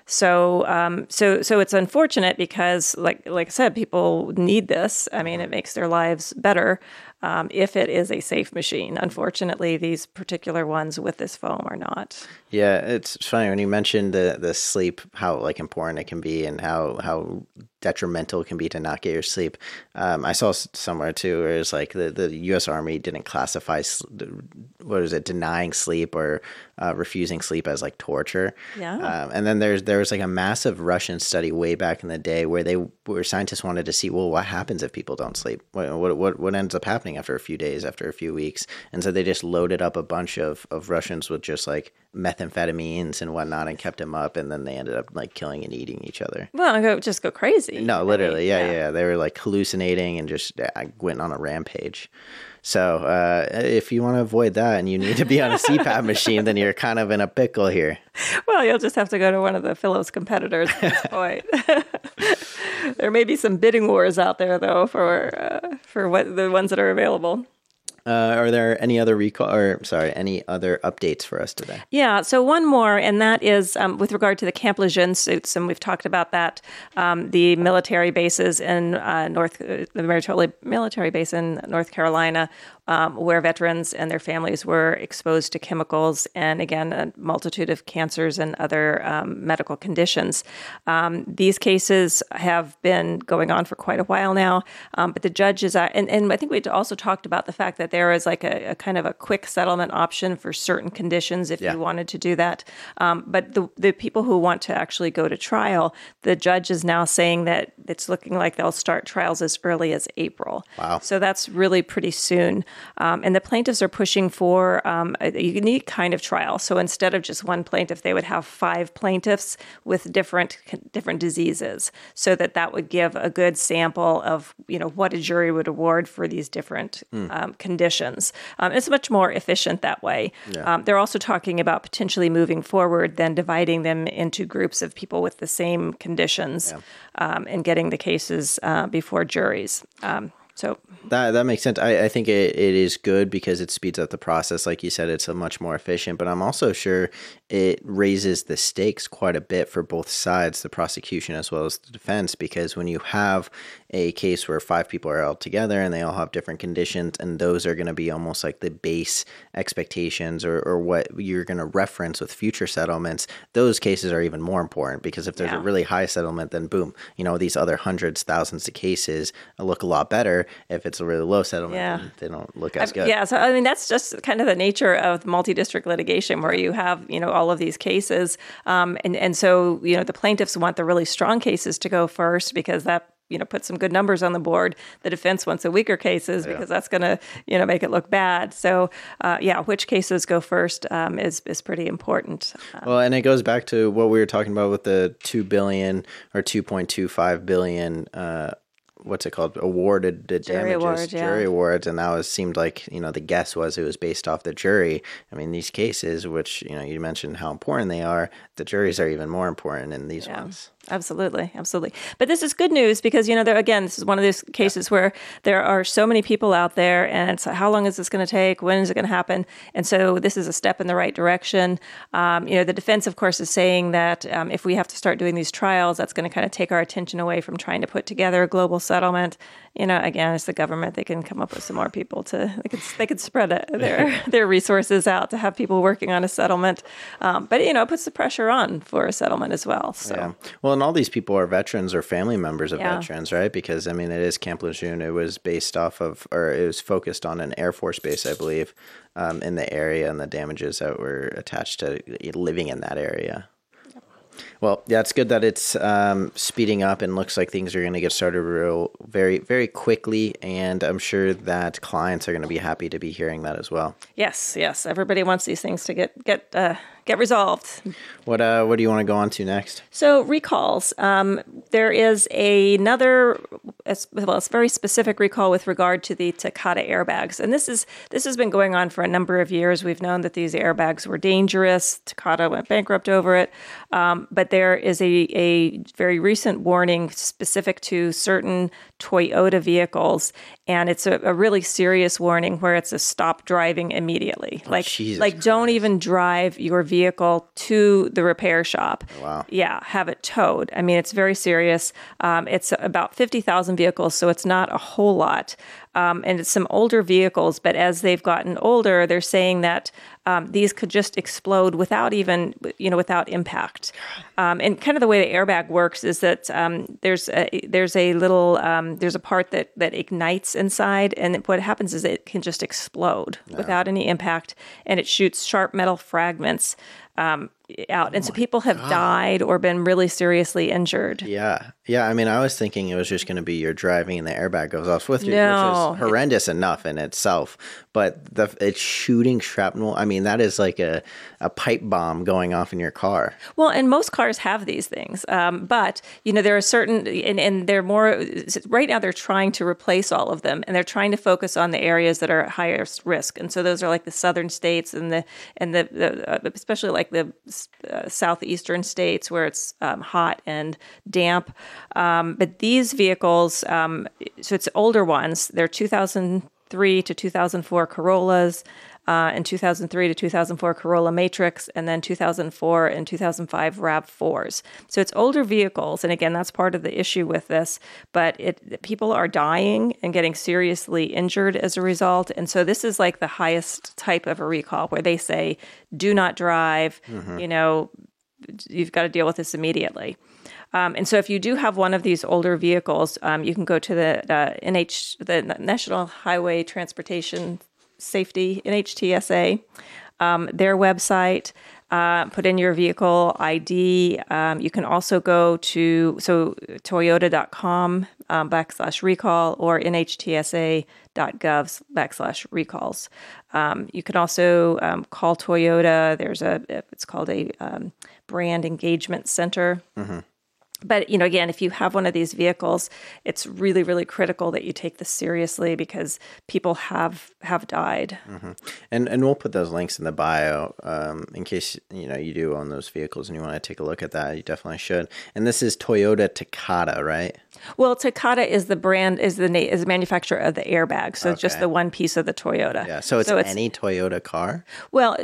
Speaker 1: So, um, so, so it's unfortunate because, like, like I said, people need this. I mean, it makes their lives better um, if it is a safe machine. Unfortunately, these particular ones with this foam are not.
Speaker 2: Yeah, it's funny when you mentioned the the sleep, how like important it can be, and how how detrimental it can be to not get your sleep. Um, I saw somewhere too where it's like the, the U.S. Army didn't classify what is it denying sleep or uh, refusing sleep as like torture.
Speaker 1: Yeah.
Speaker 2: Um, and then there's there was like a massive Russian study way back in the day where they where scientists wanted to see well what happens if people don't sleep what what what, what ends up happening after a few days after a few weeks and so they just loaded up a bunch of of Russians with just like methamphetamines and whatnot and kept them up and then they ended up like killing and eating each other.
Speaker 1: Well, go just go crazy.
Speaker 2: No,
Speaker 1: I mean,
Speaker 2: literally, yeah, yeah, yeah. They were like hallucinating and just uh, went on a rampage. So uh, if you want to avoid that and you need to be on a (laughs) CPAP machine, then you're kind of in a pickle here.
Speaker 1: Well, you'll just have to go to one of the Philips competitors at this (laughs) point. (laughs) there may be some bidding wars out there, though, for uh, for what the ones that are available.
Speaker 2: Uh, are there any other recall or sorry, any other updates for us today?
Speaker 1: Yeah, so one more, and that is um, with regard to the Camp Lejeune suits, and we've talked about that. Um, the military bases in uh, North, uh, the military military base in North Carolina, um, where veterans and their families were exposed to chemicals, and again, a multitude of cancers and other um, medical conditions. Um, these cases have been going on for quite a while now, um, but the judge is, uh, and, and I think we also talked about the fact that there is like a, a kind of a quick settlement option for certain conditions if
Speaker 2: Yeah.
Speaker 1: you wanted to do that. Um, but the the people who want to actually go to trial, the judge is now saying that it's looking like they'll start trials as early as April.
Speaker 2: Wow.
Speaker 1: So that's really pretty soon. Um, and the plaintiffs are pushing for um, a, unique kind of trial. So instead of just one plaintiff, they would have five plaintiffs with different different diseases, so that that would give a good sample of you know what a jury would award for these different um, conditions. Um, it's much more efficient that way. Um, they're also talking about potentially moving forward, then dividing them into groups of people with the same conditions, um, and getting the cases uh, before juries. Um, so
Speaker 2: That that makes sense. I, I think it, it is good because it speeds up the process. Like you said, it's a much more efficient. But I'm also sure it raises the stakes quite a bit for both sides, the prosecution as well as the defense, because when you have a case where five people are all together and they all have different conditions, and those are going to be almost like the base expectations or, or what you're going to reference with future settlements, those cases are even more important because if there's a really high settlement, then boom, you know, these other hundreds, thousands of cases look a lot better if it's a really low settlement,
Speaker 1: Yeah.
Speaker 2: they don't look as good.
Speaker 1: Yeah, so I mean that's just kind of the nature of multi-district litigation, where you have you know all of these cases, um, and and so you know the plaintiffs want the really strong cases to go first because that you know put some good numbers on the board. The defense wants the weaker cases because that's going to you know make it look bad. So uh, yeah, which cases go first um, is is pretty important. Uh,
Speaker 2: Well, and it goes back to what we were talking about with the two billion or two point two five billion. Uh, what's it called? Awarded the
Speaker 1: Jury
Speaker 2: damages,
Speaker 1: award, yeah.
Speaker 2: jury awards, and that was seemed like you know the guess was it was based off the jury. I mean, these cases, which you know you mentioned how important they are, the juries are even more important in these
Speaker 1: Yeah.
Speaker 2: ones.
Speaker 1: Absolutely, absolutely. But this is good news because you know, there again, this is one of those cases where there are so many people out there, and it's how long is this going to take? When is it going to happen? And so this is a step in the right direction. Um, you know, the defense, of course, is saying that um, if we have to start doing these trials, that's going to kind of take our attention away from trying to put together a global settlement. You know, again, it's the government; they can come up with some more people to they could they could spread it, their (laughs) (laughs) their resources out to have people working on a settlement. Um, but you know, it puts the pressure on for a settlement as well. So.
Speaker 2: Yeah. Well, and all these people are veterans or family members of
Speaker 1: Yeah.
Speaker 2: veterans, right? Because I mean, it is Camp Lejeune. It was based off of, or it was focused on an Air Force base, I believe, um, in the area and the damages that were attached to living in that area. Well, yeah, it's good that it's um, speeding up and looks like things are going to get started real very, very quickly. And I'm sure that clients are going to be happy to be hearing that as well.
Speaker 1: Yes, yes. Everybody wants these things to get get uh, get resolved.
Speaker 2: What uh, what do you want to go on to next?
Speaker 1: So recalls. Um, there is a, another, well, it's very specific recall with regard to the Takata airbags, and this is this has been going on for a number of years. We've known that these airbags were dangerous. Takata went bankrupt over it, um, but there is a a very recent warning specific to certain Toyota vehicles, and it's a, a really serious warning where it's a stop driving immediately. like
Speaker 2: Jesus
Speaker 1: like don't even drive your vehicle to the repair shop.
Speaker 2: Wow.
Speaker 1: Yeah, have it towed. I mean, it's very serious. Um, it's about 50,000 vehicles, so it's not a whole lot. Um, and it's some older vehicles, but as they've gotten older, they're saying that um, these could just explode without even, you know, without impact. Um, and kind of the way the airbag works is that um, there's a, there's a little um, there's a part that that ignites inside, and what happens is it can just explode without any impact, and it shoots sharp metal fragments um, out. and so people have died or been really seriously injured.
Speaker 2: Yeah, yeah. I mean, I was thinking it was just going to be you're driving and the airbag goes off with you,
Speaker 1: No.
Speaker 2: which is horrendous enough in itself. But the it's shooting shrapnel. I mean, that is like a a pipe bomb going off in your car.
Speaker 1: Well, and most cars have these things, um, but you know there are certain, and, and they're more right now. They're trying to replace all of them, and they're trying to focus on the areas that are at highest risk. And so those are like the southern states and the and the, the uh, especially like the uh, southeastern states where it's um, hot and damp. Um, but these vehicles, um, so it's older ones. They're 2003 to 2004 Corollas uh, and 2003 to 2004 Corolla Matrix, and then 2004 and 2005 RAV4s. So it's older vehicles, and again, that's part of the issue with this. But it people are dying and getting seriously injured as a result, and so this is like the highest type of a recall where they say, "Do not drive." You know, you've got to deal with this immediately. Um, and so, if you do have one of these older vehicles, um, you can go to the uh, NH, the National Highway Transportation Safety (NHTSA), um, their website. Uh, put in your vehicle ID. Um, you can also go to so Toyota.com um, backslash recall or NHTSA.gov backslash recalls. Um, you can also call Toyota. There's a it's called a brand engagement center. But you know, again, if you have one of these vehicles, it's really, really critical that you take this seriously because people have have died.
Speaker 2: And and we'll put those links in the bio um, in case you know you do own those vehicles and you want to take a look at that. You definitely should. And this is Toyota Takata, right?
Speaker 1: Well, Takata is the brand is the na- is the manufacturer of the airbag, so it's just the one piece of the Toyota.
Speaker 2: Yeah. So it's, any Toyota car.
Speaker 1: Well,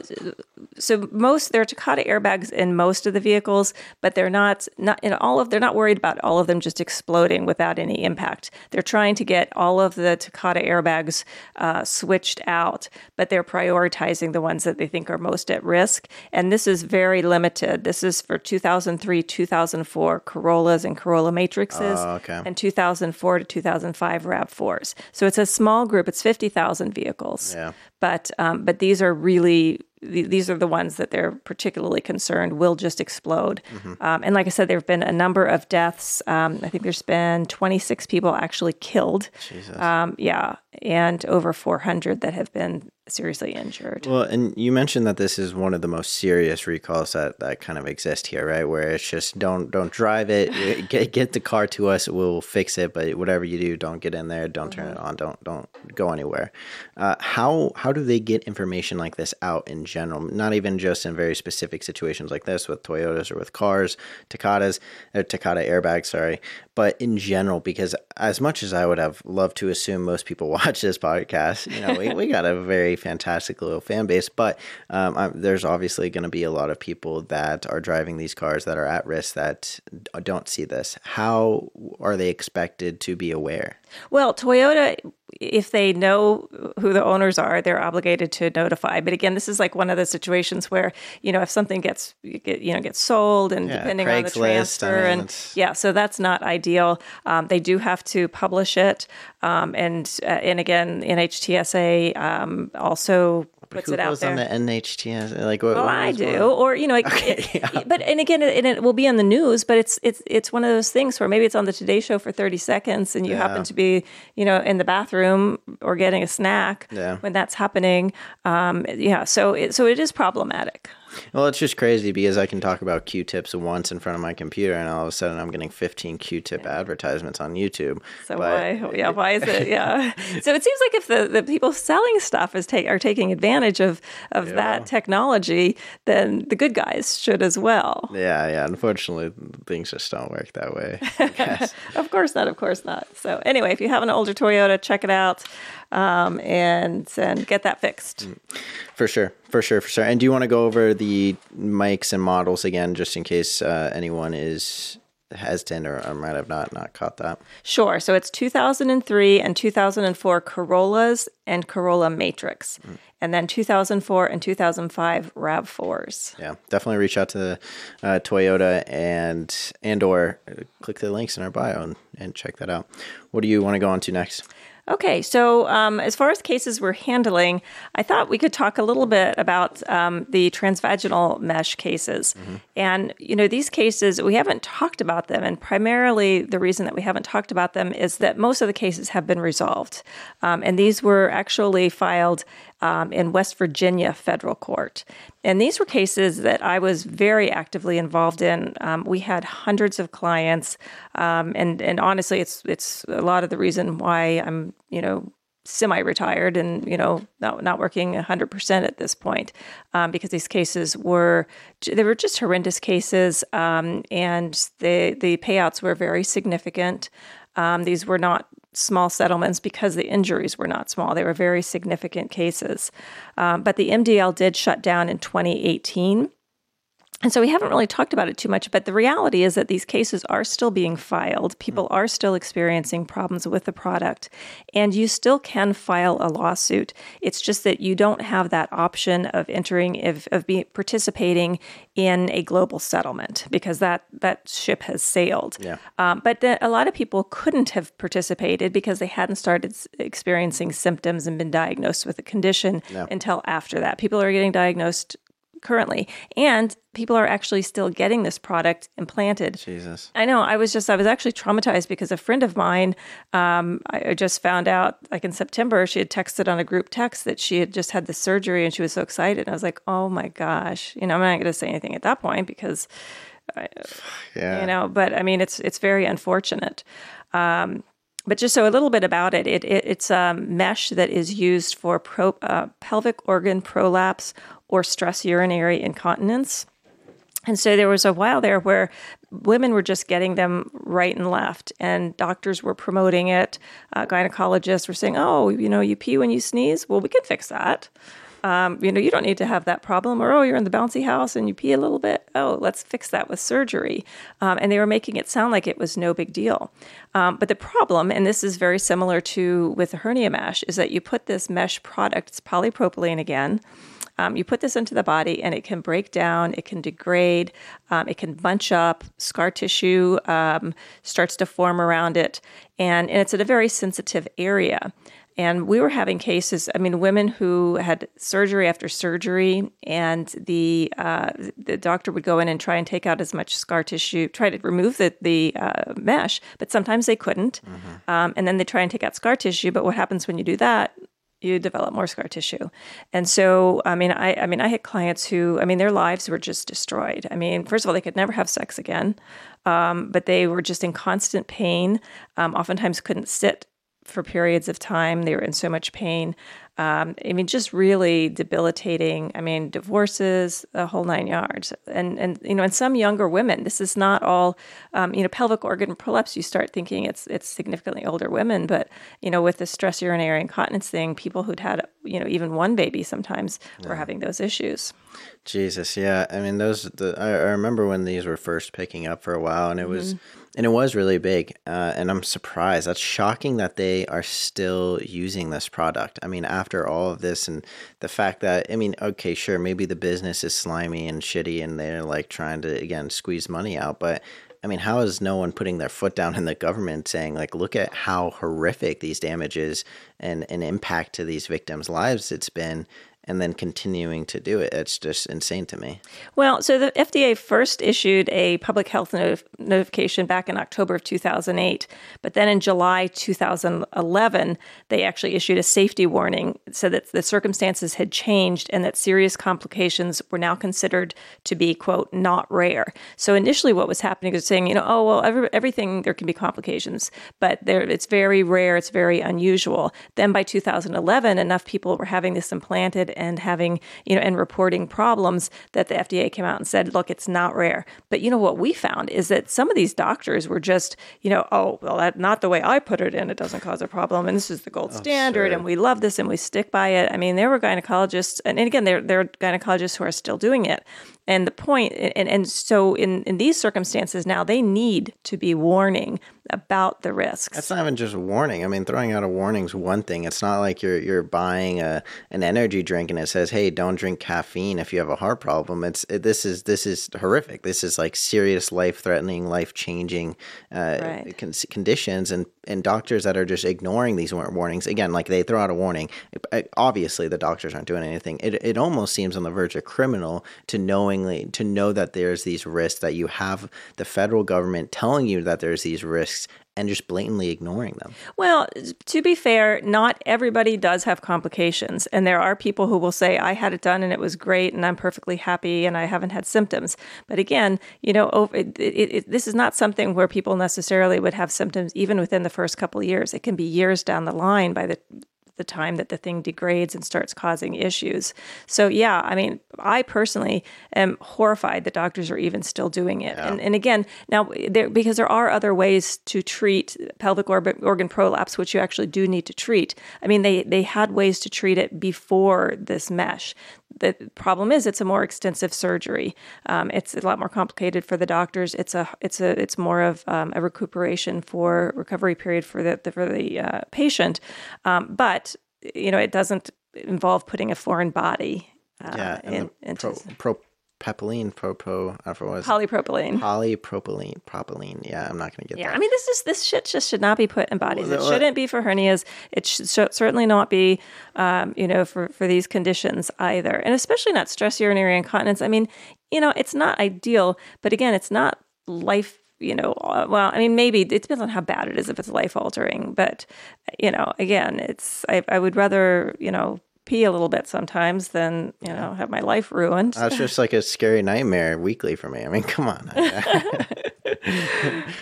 Speaker 1: so most there are Takata airbags in most of the vehicles, but they're not not in all of. They're not worried about all of them just exploding without any impact. They're trying to get all of the Takata airbags uh, switched out, but they're prioritizing the ones that they think are most at risk. And this is very limited. This is for 2003, 2004 Corollas and Corolla Matrixes.
Speaker 2: Oh, Okay.
Speaker 1: And 2004 to 2005 RAV4s. So it's a small group. It's 50,000 vehicles.
Speaker 2: Yeah.
Speaker 1: But um, but these are really these are the ones that they're particularly concerned will just explode. Um, and like I said, there have been a number of deaths. Um, I think there's been 26 people actually killed.
Speaker 2: Jesus.
Speaker 1: Um, yeah, and over 400 that have been seriously injured.
Speaker 2: Well, and you mentioned that this is one of the most serious recalls that, that kind of exist here, right? Where it's just don't don't drive it, (laughs) get get the car to us, we'll fix it. But whatever you do, don't get in there, don't turn it on, don't don't go anywhere. Uh, how how do they get information like this out in general? Not even just in very specific situations like this with Toyotas or with cars, Takatas or Takata airbags, sorry, but in general, because as much as I would have loved to assume most people (laughs) watch this podcast, you know, we, we got a very fantastic little fan base, but um, i there's obviously going to be a lot of people that are driving these cars that are at risk that don't see this. How are they expected to be aware?
Speaker 1: Well, Toyota, if they know who the owners are, they're obligated to notify. But again, this is like one of the situations where you know if something gets you know gets sold, and
Speaker 2: Yeah,
Speaker 1: depending on the
Speaker 2: I
Speaker 1: transfer,
Speaker 2: mean,
Speaker 1: and yeah, so that's not ideal. Um, they do have to publish it, um, and uh, and again, NHTSA um, also puts
Speaker 2: Who
Speaker 1: it out there.
Speaker 2: on the NHTS? Like, what,
Speaker 1: Well,
Speaker 2: what
Speaker 1: I do,
Speaker 2: one?
Speaker 1: or you know, (laughs) it, it- but and again, it, it will be on the news. But it's it's it's one of those things where maybe it's on the Today Show for thirty seconds, and you happen to be, you know, in the bathroom or getting a snack
Speaker 2: Yeah.
Speaker 1: when that's happening. Um, yeah, so it, so it is problematic.
Speaker 2: Well, it's just crazy because I can talk about Q-tips once in front of my computer, and all of a sudden I'm getting 15 Q-tip advertisements on YouTube.
Speaker 1: So
Speaker 2: But-
Speaker 1: why, (laughs) yeah, why is it? Yeah. (laughs) so it seems like if the, the people selling stuff is take are taking advantage of of that technology, then the good guys should as well.
Speaker 2: Yeah, yeah. Unfortunately, things just don't work that way. (laughs)
Speaker 1: Of course not. Of course not. So anyway, if you have an older Toyota, check it out um, and and get that fixed.
Speaker 2: for sure, for sure, for sure. And do you want to go over the mics and models again, just in case uh, anyone is hesitant or, or might have not not caught that?
Speaker 1: Sure. So it's 2003 and 2004 Corollas and Corolla Matrix, and then 2004 and 2005 Rav4s.
Speaker 2: Yeah, definitely reach out to uh, Toyota and and or uh, click the links in our bio and, and check that out. What do you want to go on to next?
Speaker 1: Okay, so um, as far as cases we're handling, I thought we could talk a little bit about um, the transvaginal mesh cases. And, you know, these cases, we haven't talked about them. And primarily the reason that we haven't talked about them is that most of the cases have been resolved. Um, and these were actually filed um, in West Virginia federal court. And these were cases that I was very actively involved in. Um, we had hundreds of clients, um, and and honestly, it's it's a lot of the reason why I'm you know semi-retired and you know not not working 100% at this point um, because these cases were they were just horrendous cases um, and the the payouts were very significant um, these were not small settlements because the injuries were not small. They were very significant cases. Um, but the mdl did shut down in 2018 and so we haven't really talked about it too much, but the reality is that these cases are still being filed. People are still experiencing problems with the product, and you still can file a lawsuit. It's just that you don't have that option of entering, of, of be, participating in a global settlement because that, that ship has sailed.
Speaker 2: Yeah.
Speaker 1: Um, but the, a lot of people couldn't have participated because they hadn't started experiencing symptoms and been diagnosed with a condition until after that. People are getting diagnosed currently. And people are actually still getting this product implanted.
Speaker 2: Jesus.
Speaker 1: i know. I was just i was actually traumatized because a friend of mine um, I, just found out like in september she had texted on a group text that she had just had the surgery and she was so excited. And i was like oh my gosh. You know i'm not going to say anything at that point because
Speaker 2: Yeah.
Speaker 1: you know but i mean it's it's very unfortunate. Um, but just so a little bit about it, it, it it's a mesh that is used for pro, uh, pelvic organ prolapse or stress urinary incontinence. And so there was a while there where women were just getting them right and left, and doctors were promoting it. Uh, gynecologists were saying, "Oh, you know, you pee when you sneeze. Well, we can fix that." Um, you know, you don't need to have that problem. Or, oh, you're in the bouncy house and you pee a little bit. Oh, let's fix that with surgery. Um, and they were making it sound like it was no big deal. Um, but the problem, and this is very similar to with the hernia mesh, is that you put this mesh product, it's polypropylene again. Um, you put this into the body and it can break down, it can degrade, um, it can bunch up, scar tissue um, starts to form around it, and, and it's at a very sensitive area. And we were having cases, I mean, women who had surgery after surgery, and the uh, the doctor would go in and try and take out as much scar tissue, try to remove the, the uh, mesh, but sometimes they couldn't. Mm-hmm. Um, and then they try and take out scar tissue. But what happens when you do that? you develop more scar tissue. And so, I mean, I, I mean, I had clients who, I mean, their lives were just destroyed. I mean, first of all, they could never have sex again, um, but they were just in constant pain. Um, oftentimes, couldn't sit for periods of time. They were in so much pain. Um, I mean, just really debilitating. I mean, divorces, the whole nine yards. And and you know, in some younger women, this is not all. Um, you know, pelvic organ prolapse. You start thinking it's it's significantly older women, but you know, with the stress urinary incontinence thing, people who'd had you know even one baby sometimes yeah. were having those issues.
Speaker 2: Jesus, yeah. I mean, those. The, I, I remember when these were first picking up for a while, and it mm-hmm. was and it was really big. Uh, and I'm surprised. That's shocking that they are still using this product. I mean, after all of this and the fact that, I mean, okay, sure, maybe the business is slimy and shitty and they're like trying to, again, squeeze money out. But I mean, how is no one putting their foot down in the government saying, like, look at how horrific these damages and an impact to these victims' lives it's been? And then continuing to do it. It's just insane to me.
Speaker 1: Well, so the FDA first issued a public health notif- notification back in October of 2008, but then in July 2011, they actually issued a safety warning, so that the circumstances had changed and that serious complications were now considered to be, quote, not rare. So initially, what was happening was saying, you know, oh, well, every, everything, there can be complications, but there, it's very rare, it's very unusual. Then by 2011, enough people were having this implanted and having, you know, and reporting problems that the FDA came out and said, look, it's not rare. But you know what we found is that some of these doctors were just, you know, oh, well, that, not the way I put it in, it doesn't cause a problem. And this is the gold oh, standard sure. and we love this and we stick by it. I mean, there were gynecologists, and, and again, there, there are gynecologists who are still doing it. And the point, and, and so in, in these circumstances now, they need to be warning about the risks.
Speaker 2: That's not even just a warning. I mean, throwing out a warning is one thing. It's not like you're you're buying a an energy drink and it says, "Hey, don't drink caffeine if you have a heart problem." It's it, this is this is horrific. This is like serious, life threatening, life changing uh, right. con- conditions, and and doctors that are just ignoring these warnings again, like they throw out a warning. Obviously, the doctors aren't doing anything. It it almost seems on the verge of criminal to knowingly to know that there's these risks that you have the federal government telling you that there's these risks and just blatantly ignoring them.
Speaker 1: Well, to be fair, not everybody does have complications. And there are people who will say, I had it done and it was great and I'm perfectly happy and I haven't had symptoms. But again, you know, it, it, it, this is not something where people necessarily would have symptoms even within the first couple years. It can be years down the line by the the time that the thing degrades and starts causing issues. So, yeah, I mean, I personally am horrified that doctors are even still doing it. Yeah. And, and again, now, there, because there are other ways to treat pelvic organ prolapse, which you actually do need to treat. I mean, they, they had ways to treat it before this mesh the problem is it's a more extensive surgery. Um, it's a lot more complicated for the doctors. It's a it's a it's more of um, a recuperation for recovery period for the, the for the uh, patient, um, but you know it doesn't involve putting a foreign body. Uh,
Speaker 2: yeah, in, into pro, pro Pepiline, propo, I forgot
Speaker 1: polypropylene.
Speaker 2: Polypropylene, propylene. Yeah, I'm not going to get
Speaker 1: yeah,
Speaker 2: that.
Speaker 1: I mean, this is this shit just should not be put in bodies. Well, it shouldn't be for hernias. It should certainly not be, um, you know, for for these conditions either, and especially not stress urinary incontinence. I mean, you know, it's not ideal, but again, it's not life you know, uh, well, I mean, maybe it depends on how bad it is if it's life altering. But, you know, again, it's, I, I would rather, you know, pee a little bit sometimes than you know have my life ruined.
Speaker 2: That's (laughs) just like a scary nightmare weekly for me. I mean, come on. yeah. (laughs)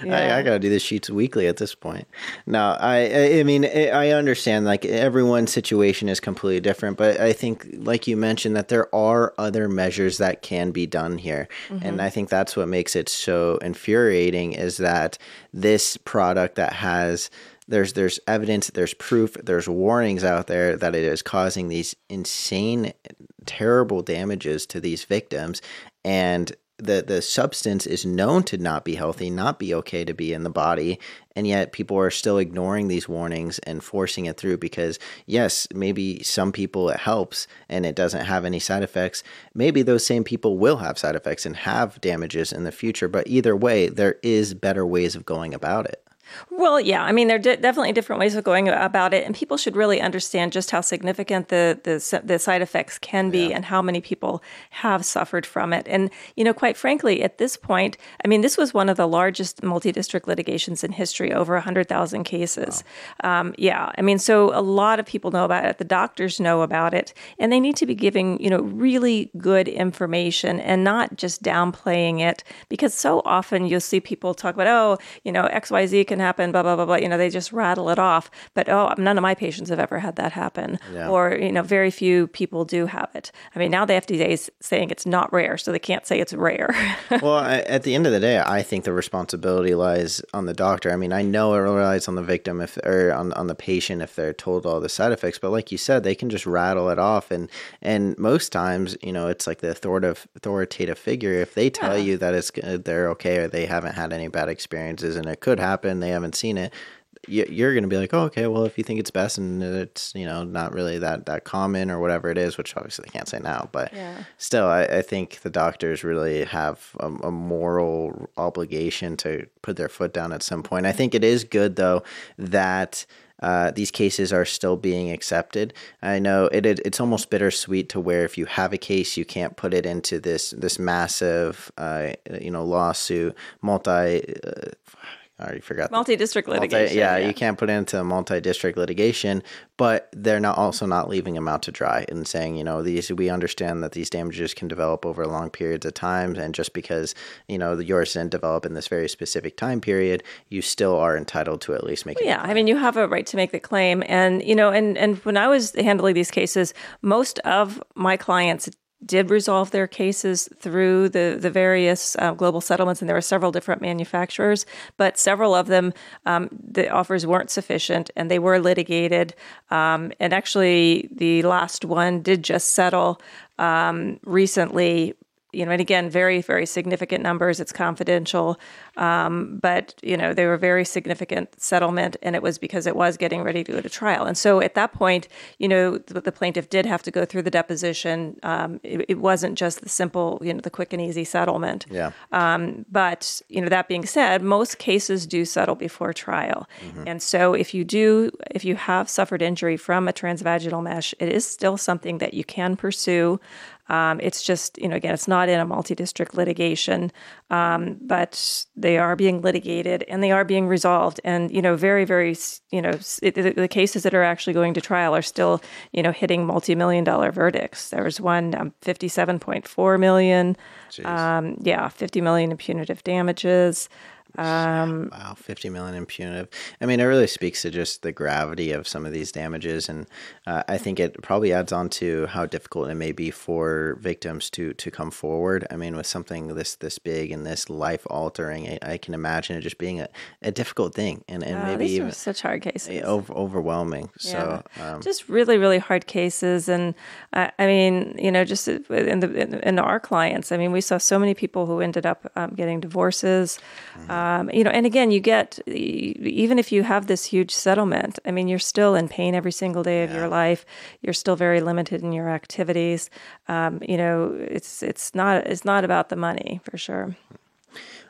Speaker 2: I, I got to do the sheets weekly at this point. No, I I mean I understand like everyone's situation is completely different, but I think like you mentioned that there are other measures that can be done here, mm-hmm. and I think that's what makes it so infuriating is that this product that has there's there's evidence, there's proof, there's warnings out there that it is causing these insane, terrible damages to these victims, and the the substance is known to not be healthy, not be okay to be in the body, and yet people are still ignoring these warnings and forcing it through because yes, maybe some people it helps and it doesn't have any side effects. Maybe those same people will have side effects and have damages in the future, but either way, there is better ways of going about it.
Speaker 1: Well, yeah, I mean, there are de- definitely different ways of going about it, and people should really understand just how significant the the, the side effects can be, yeah. and how many people have suffered from it. And you know, quite frankly, at this point, I mean, this was one of the largest multi-district litigations in history, over hundred thousand cases. Wow. Um, yeah, I mean, so a lot of people know about it. The doctors know about it, and they need to be giving you know really good information and not just downplaying it, because so often you'll see people talk about, oh, you know, X Y Z can happen, blah, blah, blah, blah. You know, they just rattle it off. But oh, none of my patients have ever had that happen. Yeah. Or, you know, very few people do have it. I mean, now the FDA is saying it's not rare, so they can't say it's rare. (laughs)
Speaker 2: well, I, at the end of the day, I think the responsibility lies on the doctor. I mean, I know it relies on the victim if, or on, on the patient if they're told all the side effects. But like you said, they can just rattle it off. And, and most times, you know, it's like the authoritative, authoritative figure. If they tell yeah. you that it's they're okay or they haven't had any bad experiences and it could happen, they haven't seen it, you're going to be like, oh, okay, well, if you think it's best and it's, you know, not really that, that common or whatever it is, which obviously I can't say now, but yeah. still, I, I, think the doctors really have a, a, moral obligation to put their foot down at some point. I think it is good, though, that uh, these cases are still being accepted. I know it, it, it's almost bittersweet to where if you have a case, you can't put it into this this massive, uh, you know, lawsuit, multi. Uh, I already forgot.
Speaker 1: Multi-district litigation.
Speaker 2: Multi, yeah, yeah, you can't put it into multi-district litigation, but they're not also not leaving them out to dry and saying, you know, these we understand that these damages can develop over long periods of time, and just because you know yours didn't develop in this very specific time period, you still are entitled to at least make.
Speaker 1: Well, yeah, I mean, you have a right to make the claim, and you know, and and when I was handling these cases, most of my clients did resolve their cases through the, the various uh, global settlements, and there were several different manufacturers, but several of them, um, the offers weren't sufficient and they were litigated. Um, and actually, the last one did just settle um, recently you know, and again, very, very significant numbers. It's confidential, um, but you know, they were very significant settlement, and it was because it was getting ready to go to trial. And so, at that point, you know, the, the plaintiff did have to go through the deposition. Um, it, it, wasn't just the simple, you know, the quick and easy settlement.
Speaker 2: Yeah. Um,
Speaker 1: but you know, that being said, most cases do settle before trial, mm-hmm. and so if you do, if you have suffered injury from a transvaginal mesh, it is still something that you can pursue. Um, it's just, you know, again, it's not in a multi district litigation, um, but they are being litigated and they are being resolved. And, you know, very, very, you know, it, the, the, cases that are actually going to trial are still, you know, hitting multi million dollar verdicts. There was one um, 57.4 million. Um, yeah, 50 million in punitive damages.
Speaker 2: Um, wow, 50 million in punitive. I mean, it really speaks to just the gravity of some of these damages. And uh, I think it probably adds on to how difficult it may be for victims to, to come forward. I mean, with something this, this big and this life altering, I, I, can imagine it just being a, a difficult thing and, and maybe
Speaker 1: even such hard cases,
Speaker 2: over, overwhelming. Yeah. So,
Speaker 1: um, just really, really hard cases. And uh, I mean, you know, just in the, in, in, our clients, I mean, we saw so many people who ended up um, getting divorces. Mm-hmm um, you know, and again, you get even if you have this huge settlement. I mean, you're still in pain every single day of yeah. your life. You're still very limited in your activities. Um, you know, it's it's not it's not about the money for sure.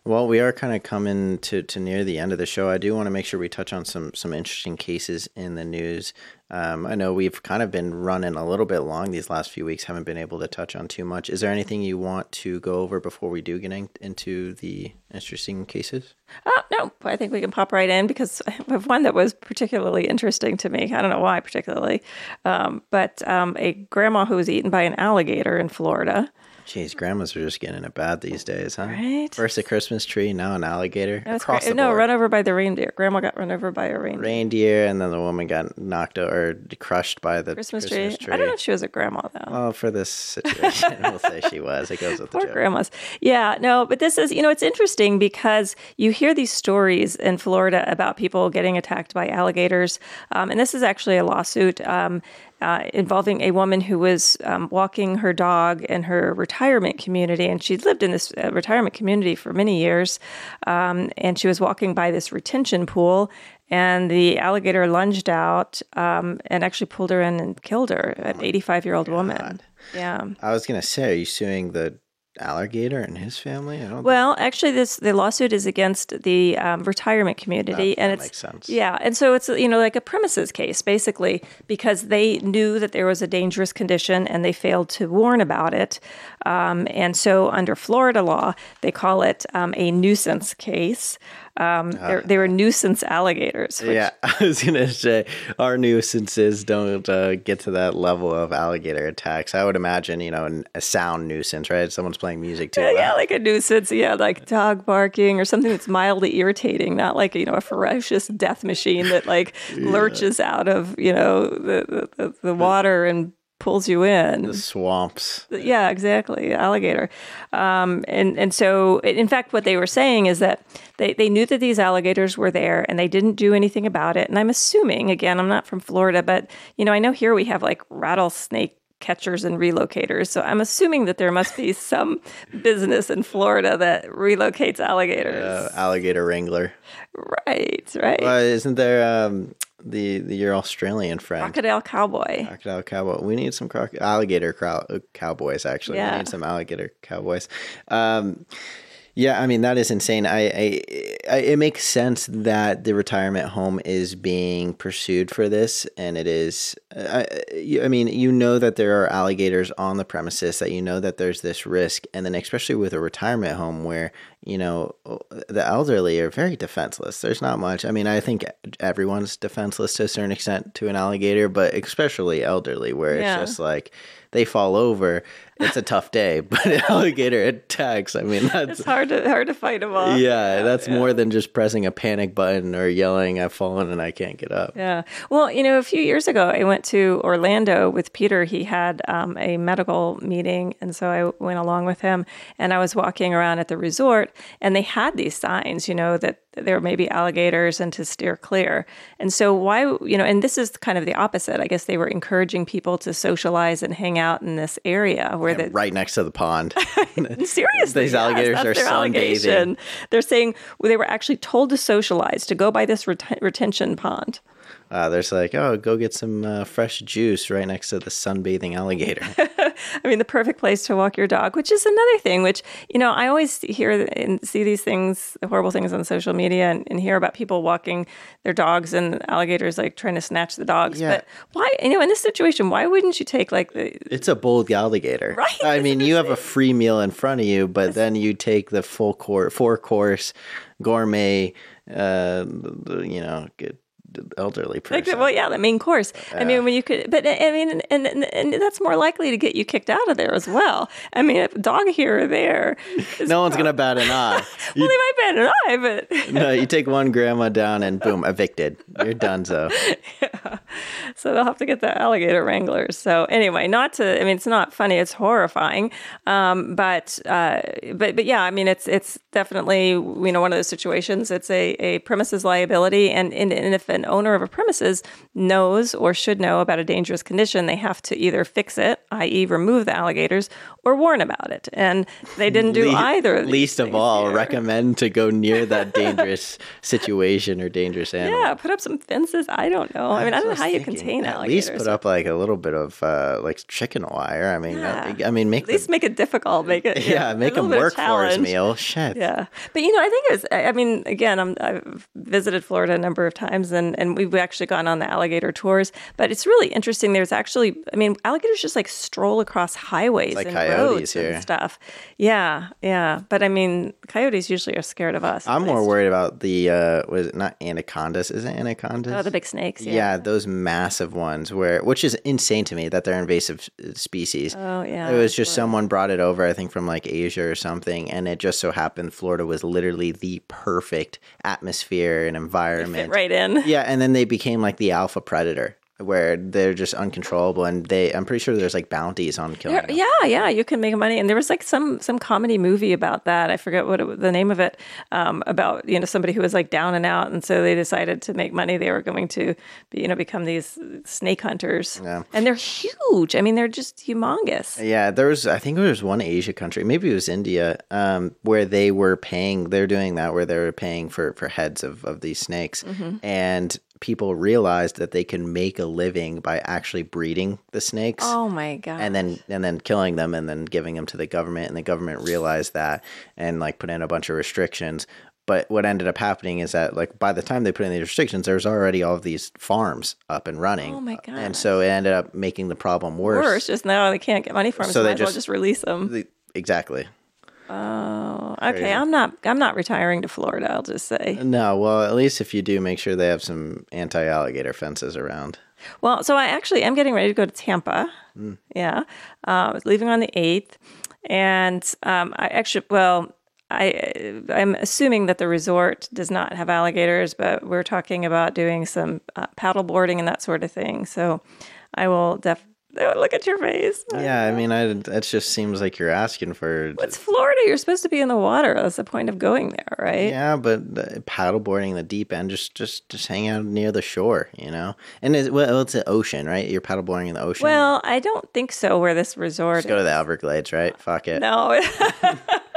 Speaker 2: Well, we are kind of coming to, to near the end of the show. I do want to make sure we touch on some some interesting cases in the news. Um, I know we've kind of been running a little bit long these last few weeks, haven't been able to touch on too much. Is there anything you want to go over before we do get in, into the interesting cases?
Speaker 1: Uh, no, I think we can pop right in because I have one that was particularly interesting to me. I don't know why particularly, um, but um, a grandma who was eaten by an alligator in Florida.
Speaker 2: Jeez, grandmas are just getting it bad these days, huh?
Speaker 1: Right.
Speaker 2: First a Christmas tree, now an alligator.
Speaker 1: Across the no, run over by the reindeer. Grandma got run over by a reindeer.
Speaker 2: Reindeer, and then the woman got knocked over or crushed by the
Speaker 1: Christmas,
Speaker 2: Christmas,
Speaker 1: tree. I don't know if she was a grandma though.
Speaker 2: Well, for this situation, we'll say she was. It goes with the
Speaker 1: Poor
Speaker 2: joke.
Speaker 1: grandmas. Yeah, no, but this is, you know, it's interesting because you hear these stories in Florida about people getting attacked by alligators. Um, and this is actually a lawsuit um, uh, involving a woman who was um, walking her dog in her retirement community. And she'd lived in this uh, retirement community for many years. Um, and she was walking by this retention pool. And the alligator lunged out um, and actually pulled her in and killed her, an 85 year old woman. Yeah.
Speaker 2: I was gonna say, are you suing the alligator and his family? I don't.
Speaker 1: Well, actually, this the lawsuit is against the um, retirement community, and
Speaker 2: that
Speaker 1: it's
Speaker 2: makes sense.
Speaker 1: yeah, and so it's you know like a premises case basically because they knew that there was a dangerous condition and they failed to warn about it, um, and so under Florida law they call it um, a nuisance case. Um, they're, they were nuisance alligators. Which,
Speaker 2: yeah, (laughs) I was gonna say our nuisances don't uh, get to that level of alligator attacks. I would imagine, you know, a sound nuisance, right? Someone's playing music too.
Speaker 1: Yeah,
Speaker 2: loud.
Speaker 1: yeah, like a nuisance. Yeah, like dog barking or something that's mildly irritating, not like you know a ferocious death machine that like (laughs) lurches out of you know the, the, the water and pulls you in.
Speaker 2: Swamps.
Speaker 1: Yeah, exactly. Alligator. Um, and, and so, in fact, what they were saying is that they, they knew that these alligators were there and they didn't do anything about it. And I'm assuming, again, I'm not from Florida, but, you know, I know here we have like rattlesnake catchers and relocators. So I'm assuming that there must be (laughs) some business in Florida that relocates alligators.
Speaker 2: Uh, alligator wrangler.
Speaker 1: right, right.
Speaker 2: Well, isn't there um, the, the your Australian friend?
Speaker 1: Crocodile cowboy.
Speaker 2: Crocodile cowboy. We need some croc- alligator crow- cowboys. Actually,
Speaker 1: Yeah.
Speaker 2: we need some alligator cowboys. Um, yeah, I mean that is insane. I, I, I, it makes sense that the retirement home is being pursued for this, and it is. I, I mean, you know that there are alligators on the premises. That you know that there's this risk, and then especially with a retirement home where you know the elderly are very defenseless. There's not much. I mean, I think everyone's defenseless to a certain extent to an alligator, but especially elderly, where
Speaker 1: Yeah.
Speaker 2: it's just like they fall over. It's a tough day, (laughs) but an alligator attacks. I mean, that's
Speaker 1: It's hard to hard to fight them off.
Speaker 2: yeah, that's more than just pressing a panic button or yelling, I've fallen and I can't get up.
Speaker 1: Yeah. Well, you know, a few years ago, I went to Orlando with Peter. He had um, a medical meeting. And so I went along with him. And I was walking around at the resort, and they had these signs, you know, that there may be alligators and to steer clear. And so, why, you know, and this is kind of the opposite. I guess they were encouraging people to socialize and hang out in this area where the
Speaker 2: Right next to the pond. (laughs) (laughs)
Speaker 1: Seriously,
Speaker 2: These
Speaker 1: yes,
Speaker 2: alligators
Speaker 1: that's
Speaker 2: are sunbathing.
Speaker 1: They're saying well, they were actually told to socialize, to go by this reten- retention pond.
Speaker 2: Uh, there's like, oh, go get some uh, fresh juice right next to the sunbathing alligator. (laughs)
Speaker 1: I mean, the perfect place to walk your dog, which is another thing, which, you know, I always hear and see these things, the horrible things on social media and, and hear about people walking their dogs and alligators like trying to snatch the dogs.
Speaker 2: Yeah.
Speaker 1: But why, you know, in this situation, why wouldn't you take like the,
Speaker 2: it's a bold alligator. (laughs)
Speaker 1: Right,
Speaker 2: I mean, you have a free meal in front of you, but then you take the full course, four course gourmet, uh, you know, good elderly person.
Speaker 1: the- well, yeah, the main course. I mean, when you could, but I mean, and, and, and that's more likely to get you kicked out of there as well. I mean, if a dog here or there,
Speaker 2: no one's gonna bat an (laughs) eye.
Speaker 1: well, they might bat an eye, but (laughs)
Speaker 2: no, you take one grandma down and boom, evicted. You're done. So (laughs)
Speaker 1: so they'll have to get the alligator wranglers. So anyway, not to. I mean, it's not funny. It's horrifying. Um, but uh, but but yeah, I mean, it's it's definitely you know one of those situations. It's a, a premises liability, and, and and if an owner of a premises knows or should know about a dangerous condition, they have to either fix it, i.e., remove the alligators, or warn about it. And they didn't do
Speaker 2: Le-
Speaker 1: either. of
Speaker 2: Least of all,
Speaker 1: here.
Speaker 2: recommend to go near that (laughs) dangerous situation or dangerous animal.
Speaker 1: Yeah, put up some fences. I don't know. I mean, I don't know how you contain
Speaker 2: At
Speaker 1: alligators.
Speaker 2: At least put up like a little bit of uh, like chicken wire. I mean,
Speaker 1: Yeah.
Speaker 2: I mean, make
Speaker 1: At least make it difficult. Make it
Speaker 2: yeah, (laughs)
Speaker 1: a
Speaker 2: make them work for his meal. Shit.
Speaker 1: Yeah, but you know, I think it was. I I mean, again, I'm, I've visited Florida a number of times, and and we've actually gone on the alligator tours. But it's really interesting. There's actually, I mean, alligators just like stroll across highways
Speaker 2: Like
Speaker 1: and
Speaker 2: coyotes here.
Speaker 1: stuff. Yeah, yeah. But I mean, coyotes usually are scared of us.
Speaker 2: I'm more worried about the uh, was it not anacondas? Is it anacondas?
Speaker 1: Oh, the big snakes.
Speaker 2: yeah.
Speaker 1: Yeah.
Speaker 2: those massive ones where which is insane to me that they're invasive uh, species.
Speaker 1: Oh yeah.
Speaker 2: It was just someone brought it over, I think from like Asia or something, and it just so happened Florida was literally the perfect atmosphere and
Speaker 1: fit
Speaker 2: environment.
Speaker 1: right in.
Speaker 2: Yeah, and then they became like the alpha predator. Where they're just uncontrollable and they i'm pretty sure there's like bounties on killing
Speaker 1: There-
Speaker 2: them.
Speaker 1: yeah, yeah, you can make money. And there was like some some comedy movie about that. I forget what it, the name of it. Um, about you know somebody who was like down and out, and so they decided to make money. They were going to be, you know become these snake hunters.
Speaker 2: Yeah.
Speaker 1: And they're huge. I mean, they're just humongous.
Speaker 2: Yeah, there was. I think there was one Asia country, maybe it was India, um, where they were paying. They're doing that where they were paying for for heads of of these snakes,
Speaker 1: Mm-hmm.
Speaker 2: and people realized that they can make a living by actually breeding the snakes.
Speaker 1: Oh my god.
Speaker 2: And then and then killing them and then giving them to the government and the government realized that and like put in a bunch of restrictions. But what ended up happening is that like by the time they put in these restrictions, there's already all of these farms up and running.
Speaker 1: Oh my god.
Speaker 2: And so it ended up making the problem worse.
Speaker 1: worse. Just now they can't get money from.
Speaker 2: So
Speaker 1: So,
Speaker 2: they
Speaker 1: as well
Speaker 2: just-
Speaker 1: just release them.
Speaker 2: The- exactly.
Speaker 1: Oh, okay. I'm not. I'm not retiring to Florida. I'll just say.
Speaker 2: No, well, at least if you do, make sure they have some anti-alligator fences around.
Speaker 1: Well, so I actually am getting ready to go to Tampa. Yeah, uh, I was leaving on the eighth, and um, I actually, well, I I'm assuming that the resort does not have alligators, but we're talking about doing some uh, paddle boarding and that sort of thing. So I will def. (laughs) Oh, look at your face.
Speaker 2: Oh, yeah, I mean, I, that just seems like you're asking for.
Speaker 1: It's Florida. You're supposed to be in the water. That's the point of going there, right?
Speaker 2: Yeah, but paddleboarding in the deep end, just just just hang out near the shore, you know. And it's, well, it's an ocean, right? You're paddleboarding in the ocean.
Speaker 1: Well, I don't think so. Where this resort
Speaker 2: Just go to the Everglades, right? Fuck it.
Speaker 1: No. (laughs) (laughs)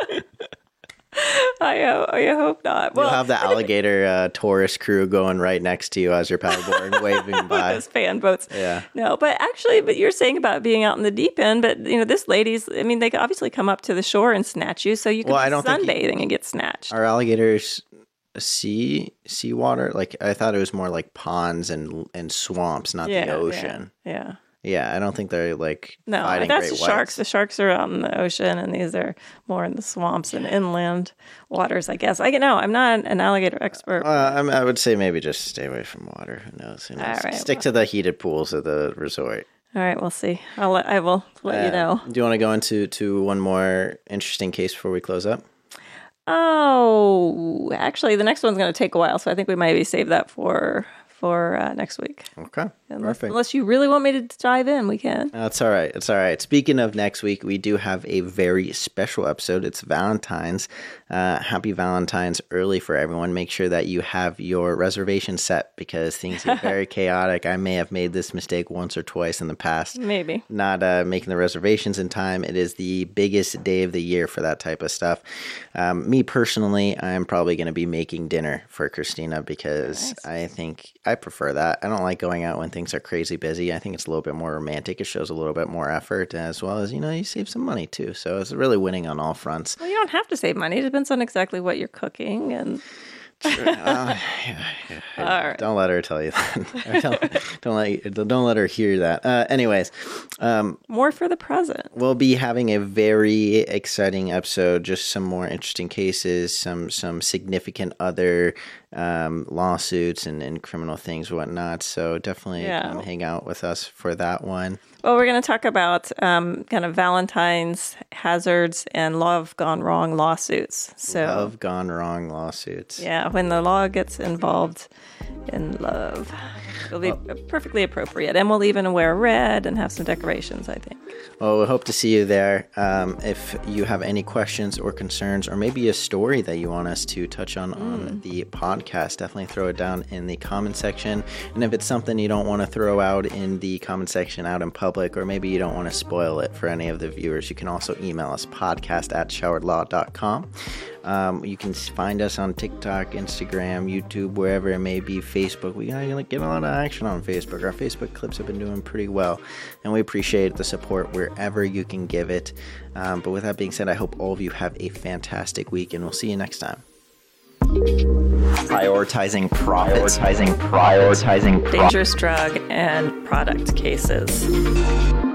Speaker 1: I, ho- I hope not. Well,
Speaker 2: You'll have the (laughs) alligator uh, tourist crew going right next to you as you're paddleboarding, (laughs) waving by.
Speaker 1: those fan boats.
Speaker 2: Yeah.
Speaker 1: No, but actually, but you're saying about being out in the deep end, but you know, this lady's. I mean, they could obviously come up to the shore and snatch you, so you can
Speaker 2: Well, I
Speaker 1: be
Speaker 2: don't think you-
Speaker 1: sunbathing and get snatched.
Speaker 2: Are alligators sea seawater? Like I thought it was more like ponds and and swamps, not
Speaker 1: yeah,
Speaker 2: the ocean.
Speaker 1: Yeah. yeah.
Speaker 2: Yeah, I don't think they're like
Speaker 1: No, that's the sharks. The sharks are out in the ocean, and these are more in the swamps and inland waters. I guess. I know. I'm not an alligator expert.
Speaker 2: Uh, I, would say maybe just stay away from water. Who knows? Who knows?
Speaker 1: All right,
Speaker 2: Stick to the heated pools of the resort.
Speaker 1: All right, we'll see. I'll let, I will let you
Speaker 2: Uh,
Speaker 1: know.
Speaker 2: Do you want to go into to one more interesting case before we close up?
Speaker 1: Oh, actually, the next one's going to take a while, so I think we maybe save that for for uh, next week.
Speaker 2: Okay,
Speaker 1: Unless,
Speaker 2: perfect.
Speaker 1: unless you really want me to dive in, we can.
Speaker 2: That's all right. It's all right. Speaking of next week, we do have a very special episode. It's Valentine's. Uh, happy Valentine's early for everyone. Make sure that you have your reservation set because things get very (laughs) chaotic. I may have made this mistake once or twice in the past.
Speaker 1: Maybe.
Speaker 2: Not uh, making the reservations in time. It is the biggest day of the year for that type of stuff. Um, me personally, I'm probably going to be making dinner for Christina because I think I prefer that. I don't like going out when things are crazy busy. I think it's a little bit more romantic. It shows a little bit more effort as well as, you know, you save some money too. So it's really winning on all fronts.
Speaker 1: Well, you don't have to save money. It depends on exactly what you're cooking. And
Speaker 2: Uh, (laughs)
Speaker 1: right,
Speaker 2: Don't let her tell you that. (laughs) Don't, don't let don't let her hear that. Uh, anyways, um,
Speaker 1: more for the present.
Speaker 2: we'll be having a very exciting episode. Just some more interesting cases, some some significant other um, lawsuits and, and criminal things, whatnot. So definitely
Speaker 1: Yeah.
Speaker 2: come hang out with us for that one.
Speaker 1: Well, we're going to talk about um, kind of Valentine's hazards and love gone wrong lawsuits. So,
Speaker 2: Love gone wrong lawsuits.
Speaker 1: yeah, when the law gets involved in love, it'll be perfectly appropriate. And we'll even wear red and have some decorations, I think.
Speaker 2: Well, we hope to see you there. Um, if you have any questions or concerns, or maybe a story that you want us to touch on on the podcast, definitely throw it down in the comment section. And if it's something you don't want to throw out in the comment section out in public, or maybe you don't want to spoil it for any of the viewers, you can also email us podcast at showardlaw.com. Um, you can find us on TikTok, Instagram, YouTube, wherever it may be, Facebook. We get a lot of action on Facebook. Our Facebook clips have been doing pretty well, and we appreciate the support wherever you can give it. Um, but with that being said, I hope all of you have a fantastic week, and we'll see you next time.
Speaker 3: Prioritizing profits. Prioritizing, prioritizing
Speaker 1: Dangerous drug and product cases.